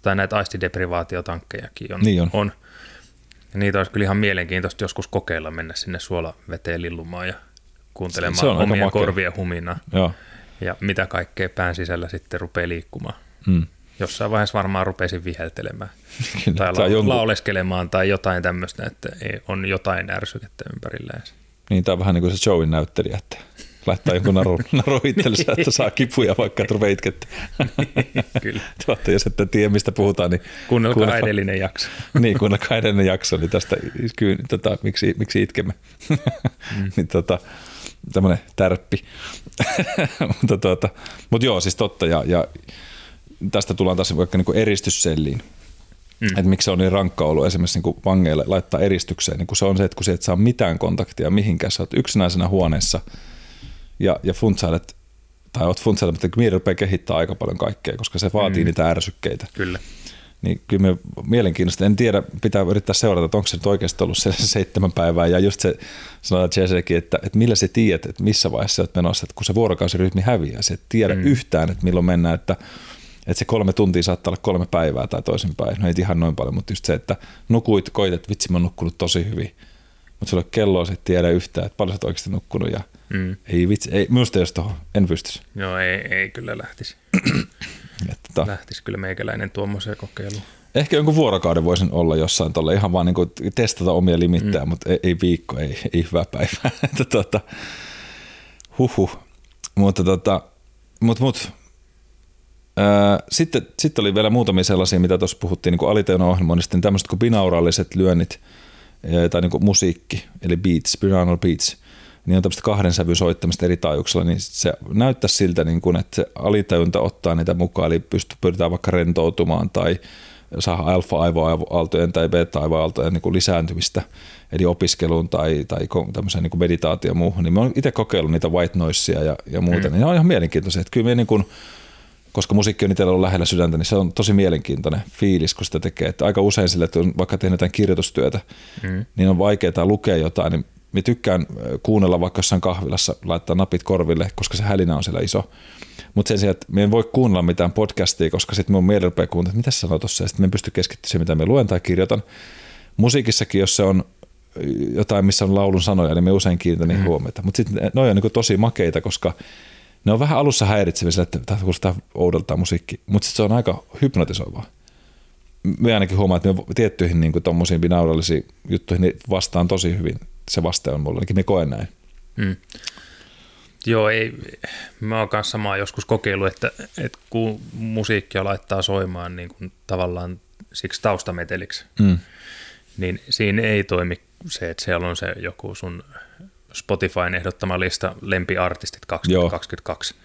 tai näitä aistideprivaatiotankkejakin on. Niin on. on. Ja niitä olisi kyllä ihan mielenkiintoista joskus kokeilla mennä sinne suolaveteen lillumaan ja kuuntelemaan omia korvien huminaa. Joo ja mitä kaikkea pään sisällä sitten rupeaa liikkumaan. Hmm. Jossain vaiheessa varmaan rupeisin viheltelemään [LAUGHS] tai la- jonkun... lauleskelemaan tai jotain tämmöistä, että on jotain ärsykettä ympärillä. Niin, tämä on vähän niin kuin se showin näyttelijä, että laittaa jonkun naru, [LAUGHS] naru itsellensä, että saa kipuja vaikka, että rupeaa itkettä. [LAUGHS] Kyllä. Tuotta, jos ette tiedä, mistä puhutaan, niin Kuunnelkaa kuunnelkaa edellinen jakso. niin, kuunnelkaa edellinen jakso, niin tästä tota, miksi, miksi itkemme. Mm. niin, tota, tämmöinen tärppi. [LAUGHS] mutta, tuota, mutta joo, siis totta. Ja, ja tästä tullaan taas vaikka niin kuin eristysselliin. Mm. Että miksi se on niin rankka ollut esimerkiksi niin kuin vangeille laittaa eristykseen. Niin kuin se on se, että kun sä et saa mitään kontaktia mihinkään, sä oot yksinäisenä huoneessa ja, ja funtsailet, tai oot funtsailet, mutta Mir rupeaa kehittää aika paljon kaikkea, koska se vaatii mm. niitä ärsykkeitä. Kyllä. Niin kyllä me mielenkiintoista. En tiedä, pitää yrittää seurata, että onko se nyt oikeasti ollut se [LAUGHS] seitsemän päivää. Ja just se sanoo Jesekin, että, että millä sä tiedät, että missä vaiheessa olet menossa, että kun se vuorokausirytmi häviää, se et tiedä mm. yhtään, että milloin mennään, että että se kolme tuntia saattaa olla kolme päivää tai toisinpäin. No ei ihan noin paljon, mutta just se, että nukuit, koit, että vitsi mä oon nukkunut tosi hyvin. Mutta sulla kelloa sitten tiedä yhtään, että paljon sä oot oikeasti nukkunut ja mm. ei vitsi, ei, minusta jos tuohon, en pystyisi. Joo, ei, ei kyllä lähtisi. Että, lähtisi kyllä meikäläinen tuommoiseen kokeiluun. Ehkä jonkun vuorokauden voisin olla jossain tuolla ihan vaan niin testata omia limittejä, mm. mutta ei, ei, viikko, ei, ei hyvä päivä. [LAUGHS] että tota, huhhuh. Mutta tota, mut, mut, sitten, sitten oli vielä muutamia sellaisia, mitä tuossa puhuttiin niin aliteona ohjelmoinnista, niin tämmöiset kuin binauraaliset lyönnit tai niin kuin musiikki, eli beats, binaural beats, niin on tämmöistä kahden sävyn soittamista eri taajuuksilla, niin se näyttää siltä, niin kuin, että se alitajunta ottaa niitä mukaan, eli pystyy, pyritään vaikka rentoutumaan tai saa alfa-aivoaaltojen tai beta-aivoaaltojen niin lisääntymistä, eli opiskeluun tai, tai tämmöiseen niin meditaatio muuhun. Niin mä oon itse kokeillut niitä white noisea ja, ja muuta, mm. niin ne on ihan mielenkiintoisia. Että kyllä me niin kuin, koska musiikki on itsellä ollut lähellä sydäntä, niin se on tosi mielenkiintoinen fiilis, kun sitä tekee. Että aika usein sille, että on vaikka tehnyt jotain kirjoitustyötä, mm. niin on vaikeaa lukea jotain, niin mä tykkään kuunnella vaikka jossain kahvilassa, laittaa napit korville, koska se hälinä on siellä iso. Mutta sen sijaan, että me en voi kuunnella mitään podcastia, koska sitten mun mieli rupeaa kuuntelemaan, että mitä sanoo tuossa, ja sitten me en pysty keskittymään siihen, mitä me luen tai kirjoitan. Musiikissakin, jos se on jotain, missä on laulun sanoja, niin me usein kiinnitän niihin mm. huomiota. Mutta sitten ne on niin tosi makeita, koska ne on vähän alussa häiritsevisiä, että tämä kuulostaa oudolta musiikki, mutta se on aika hypnotisoivaa. Me ainakin huomaan, että me tiettyihin niin tuommoisiin binaurallisiin juttuihin niin vastaan tosi hyvin. Se vaste on mulla, ainakin me koen näin. Mm. Joo, ei, mä oon kanssa samaa joskus kokeillut, että, että kun musiikkia laittaa soimaan niin kuin tavallaan siksi taustameteliksi, mm. niin siinä ei toimi se, että siellä on se joku sun Spotifyn ehdottama lista lempiartistit 2022, Joo.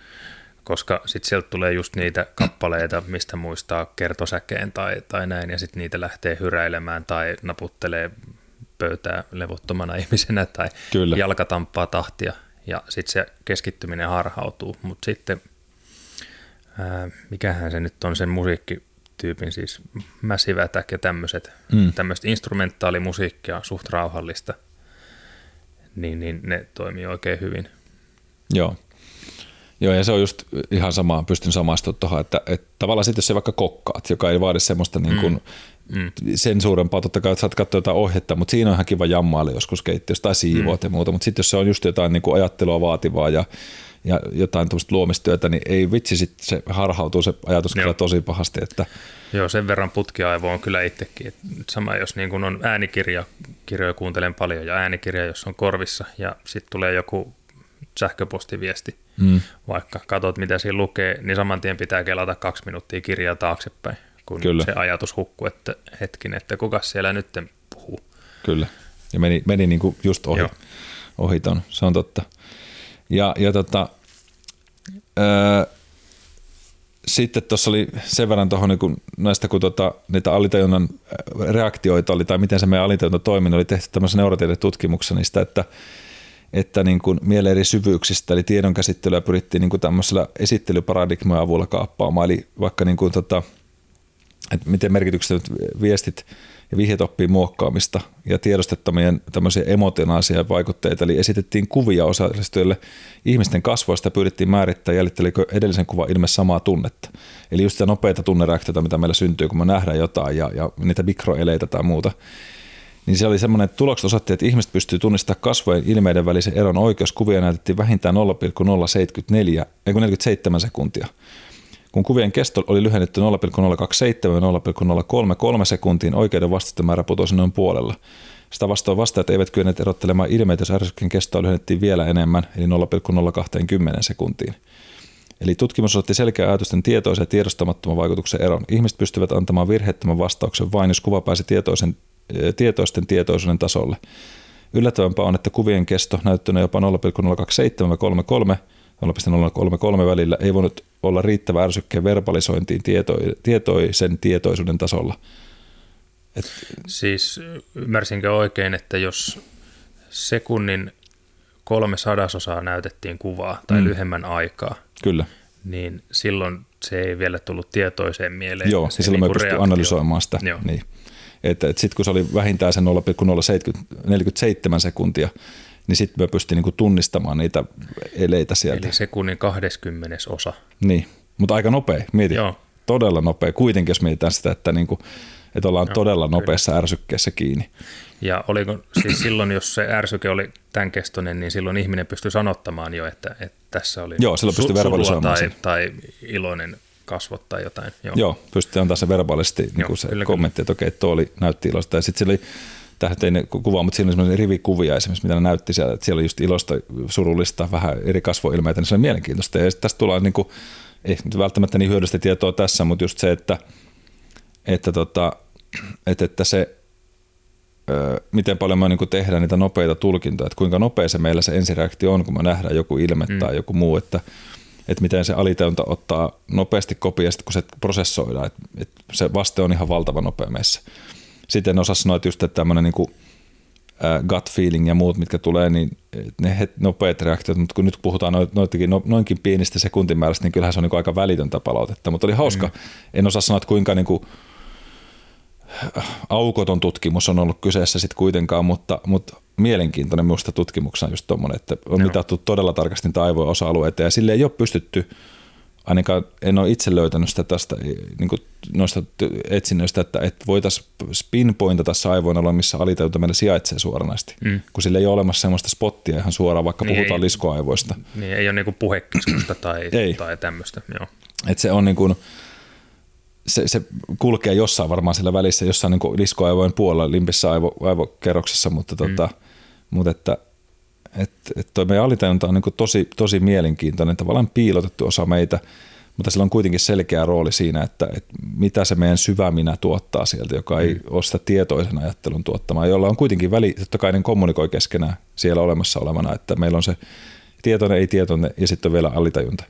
koska sitten sieltä tulee just niitä kappaleita, mistä muistaa kertosäkeen tai, tai näin, ja sitten niitä lähtee hyräilemään tai naputtelee pöytää levottomana [LAUGHS] ihmisenä tai Kyllä. jalkatamppaa tahtia, ja sitten se keskittyminen harhautuu, mutta sitten ää, mikähän se nyt on sen musiikkityypin, siis Massive Attack ja tämmöiset, mm. tämmöistä instrumentaalimusiikkia, suht rauhallista – niin, niin ne toimii oikein hyvin. Joo. Joo, ja se on just ihan sama, pystyn samaistumaan tuohon, että, että tavallaan sitten jos se vaikka kokkaat, joka ei vaadi semmoista niin kuin mm. Sen suurempaa, totta kai että saat katsoa jotain ohjetta, mutta siinä on ihan kiva jammailla joskus keittiössä tai siivoat mm. ja muuta, mutta sitten jos se on just jotain niin kuin ajattelua vaativaa ja, ja jotain tuosta luomistyötä, niin ei vitsi, sitten se harhautuu se ajatus Joo. kyllä tosi pahasti. Että... Joo, sen verran putkiaivo on kyllä itsekin. Että sama jos niin kuin on äänikirja, kirjoja kuuntelen paljon ja äänikirja, jos on korvissa ja sitten tulee joku sähköpostiviesti, mm. vaikka katsot mitä siinä lukee, niin saman tien pitää kelata kaksi minuuttia kirjaa taaksepäin, kun Kyllä. se ajatus hukkuu, että hetkin, että kuka siellä nyt puhuu. Kyllä, ja meni, meni niin kuin just ohi, ohi ton. se on totta. Ja, ja tota, öö, sitten tuossa oli sen verran tuohon niin näistä, kun tota, niitä alitajunnan reaktioita oli, tai miten se meidän alitajunta toimi, niin oli tehty tämmöisen neurotietetutkimuksessa niistä, että, että niin kuin mielen eri syvyyksistä, eli tiedonkäsittelyä pyrittiin niin kuin tämmöisellä esittelyparadigmojen avulla kaappaamaan, eli vaikka niin kuin tota, että miten merkitykset viestit ja vihjeet oppii muokkaamista ja tiedostettomien tämmöisiä emotionaalisia vaikutteita. Eli esitettiin kuvia osallistujille ihmisten kasvoista ja pyydettiin määrittää, jäljittelikö edellisen kuvan ilme samaa tunnetta. Eli just sitä nopeita tunnereaktiota, mitä meillä syntyy, kun me nähdään jotain ja, ja niitä mikroeleitä tai muuta. Niin se oli semmoinen, että tulokset osoitti, että ihmiset pystyy tunnistamaan kasvojen ilmeiden välisen eron oikeuskuvia näytettiin vähintään 0,074, 47 sekuntia Kun kuvien kesto oli lyhennetty 0,027 ja 0,033 sekuntiin, oikeuden vastatemäärä putosi noin puolella. Sitä vastoin vastaajat eivät kyenneet erottelemaan ilmeitä, jos ärsykkeen kestoa lyhennettiin vielä enemmän, eli 0,020 sekuntiin. Eli tutkimus otti selkeä ajatusten tietoisen ja tiedostamattoman vaikutuksen eron. Ihmiset pystyvät antamaan virheettömän vastauksen vain, jos kuva pääsi tietoisen, tietoisten tietoisuuden tasolle. Yllättävämpää on, että kuvien kesto näyttönä jopa 0,027-33 0,033 välillä ei voinut olla riittävä ärsykkeen verbalisointiin tieto, tietoisen tietoisuuden tasolla. Et, siis ymmärsinkö oikein, että jos sekunnin kolme sadasosaa näytettiin kuvaa tai mm. lyhemmän aikaa, Kyllä. niin silloin se ei vielä tullut tietoiseen mieleen. Joo, siis silloin niin me pystyi analysoimaan sitä. Joo. Niin. Että, et sitten kun se oli vähintään se 0,047 sekuntia, niin sitten me pystyi niinku tunnistamaan niitä eleitä sieltä. Eli sekunnin 20 osa. Niin, mutta aika nopea, mieti. Joo. Todella nopea, kuitenkin jos mietitään sitä, että, niinku, että ollaan Joo, todella nopeassa kyllä. ärsykkeessä kiinni. Ja oliko siis silloin, jos se ärsyke oli tämän kestoinen, niin silloin ihminen pystyi sanottamaan jo, että, että tässä oli Joo, silloin pystyi verbalisoimaan tai, tai iloinen kasvot tai jotain. Joo, Joo pystyy antaa se verbaalisesti niin kuin se kyllä, kommentti, että okei, tuo oli, näytti ilosta. Ja sitten oli tähän kuvaa, mutta siinä oli rivikuvia esimerkiksi, mitä ne näytti siellä, että siellä oli just ilosta, surullista, vähän eri kasvoilmeitä, niin se oli mielenkiintoista. Ja tästä tullaan niin kuin, ei välttämättä niin hyödyllistä tietoa tässä, mutta just se, että, että, tota, että, että se, miten paljon me niin tehdään niitä nopeita tulkintoja, että kuinka nopea se meillä se ensireaktio on, kun me nähdään joku ilme mm. tai joku muu, että, että miten se alitajunta ottaa nopeasti kopia, kun se prosessoidaan, että, että se vaste on ihan valtava nopea meissä sitten en osaa sanoa, että just että tämmöinen niin kuin, gut feeling ja muut, mitkä tulee, niin ne het, nopeat reaktiot, mutta kun nyt puhutaan noitakin, no, noinkin pienistä sekuntimäärästä, niin kyllähän se on niin aika välitöntä palautetta, mutta oli hauska. Mm. En osaa sanoa, että kuinka niin kuin, aukoton tutkimus on ollut kyseessä sitten kuitenkaan, mutta, mutta mielenkiintoinen minusta tutkimuksena just tuommoinen, että on mitattu todella tarkasti niitä aivojen osa-alueita ja sille ei ole pystytty – ainakaan en ole itse löytänyt sitä tästä niin kuin noista etsinnöistä, että, että voitaisiin pinpointata se aivoin missä alitajunta meillä sijaitsee suoranaisesti, mm. kun sillä ei ole olemassa sellaista spottia ihan suoraan, vaikka niin puhutaan ei, liskoaivoista. Niin ei ole niin puhekeskusta tai, [CLEARS THROAT] ei. tai tämmöistä. Joo. Et se on niin kuin, se, se kulkee jossain varmaan sillä välissä, jossain niin liskoaivojen puolella limpissä aivo, aivokerroksessa, mutta, mm. tota, mutta että että et toi meidän alitajunta on niin tosi, tosi mielenkiintoinen, tavallaan piilotettu osa meitä, mutta sillä on kuitenkin selkeä rooli siinä, että, että mitä se meidän syväminä tuottaa sieltä, joka ei mm. ole sitä tietoisen ajattelun tuottamaa, jolla on kuitenkin väli, totta kai ne kommunikoi keskenään siellä olemassa olevana, että meillä on se tietoinen, ei tietoinen ja sitten on vielä alitajunta.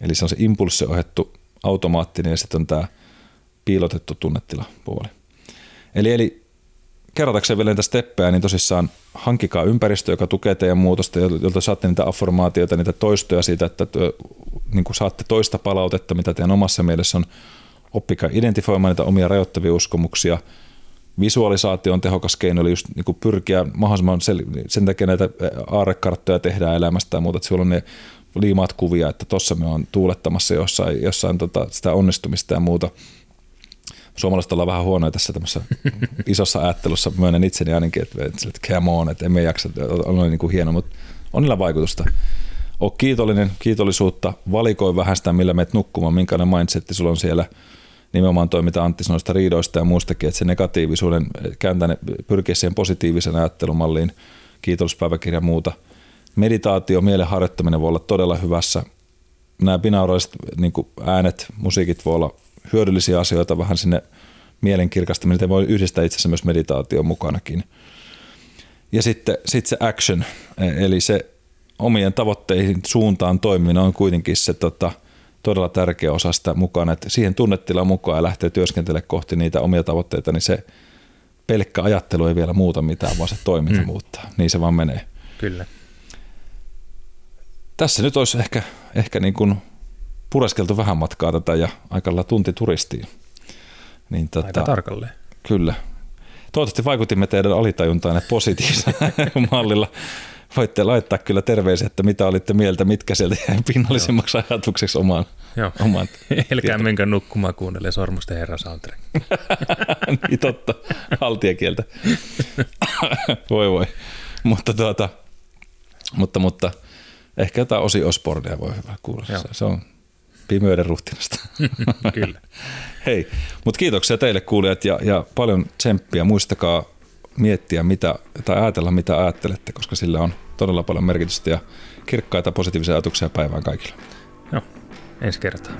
Eli se on se impulssiohjattu automaattinen ja sitten on tämä piilotettu tunnetila puoli. Eli, eli kerratakseen vielä niitä steppejä, niin tosissaan hankikaa ympäristö, joka tukee teidän muutosta, jolta saatte niitä afformaatioita, niitä toistoja siitä, että niin kuin saatte toista palautetta, mitä teidän omassa mielessä on. Oppikaa identifioimaan niitä omia rajoittavia uskomuksia. Visualisaatio on tehokas keino, eli just niin kuin pyrkiä mahdollisimman sel- sen takia näitä aarekarttoja tehdään elämästä ja muuta, että sulla on ne liimaat kuvia, että tuossa me on tuulettamassa jossain, jossain tota, sitä onnistumista ja muuta – suomalaiset ollaan vähän huonoja tässä tämmössä isossa ajattelussa, myönnän itseni ainakin, että, että come on, että emme jaksa, on niin kuin hieno, mutta on niillä vaikutusta. Ole kiitollinen, kiitollisuutta, valikoi vähän sitä, millä menet nukkumaan, minkälainen mindsetti sulla on siellä, nimenomaan toi, mitä Antti sanoi riidoista ja muustakin, että se negatiivisuuden kääntää pyrkiä siihen positiivisen ajattelumalliin, kiitollispäiväkirja ja muuta. Meditaatio, mielen harjoittaminen voi olla todella hyvässä. Nämä binauraaliset niin äänet, musiikit voi olla hyödyllisiä asioita vähän sinne mielenkirkastaminen, että voi yhdistää itse asiassa myös meditaation mukanakin. Ja sitten sit se action, eli se omien tavoitteihin suuntaan toimiminen on kuitenkin se tota, todella tärkeä osa sitä mukana, että siihen tunnetilaan mukaan ja lähtee työskentelemään kohti niitä omia tavoitteita, niin se pelkkä ajattelu ei vielä muuta mitään, vaan se toiminta mm. muuttaa. Niin se vaan menee. Kyllä. Tässä nyt olisi ehkä, ehkä niin kuin pureskeltu vähän matkaa tätä ja aika tunti turistiin. Niin, tota, Aika tarkalleen. Kyllä. Toivottavasti vaikutimme teidän alitajuntaan positiivisella [LAUGHS] mallilla. Voitte laittaa kyllä terveisiä, että mitä olitte mieltä, mitkä sieltä jäi pinnallisimmaksi ajatukseksi omaan. Joo. omaan [LAUGHS] Elkää menkää nukkumaan kuunnelle Sormusten herra soundtrack. [LAUGHS] niin totta, haltiakieltä. voi voi. Mutta, tuota, mutta, mutta ehkä jotain Osi Osbornia voi hyvä kuulla. Se on pimeyden ruhtinasta. [LAUGHS] Kyllä. Hei, mutta kiitoksia teille kuulijat ja, ja paljon tsemppiä. Muistakaa miettiä mitä, tai ajatella mitä ajattelette, koska sillä on todella paljon merkitystä ja kirkkaita positiivisia ajatuksia päivään kaikille. Joo, ensi kertaa.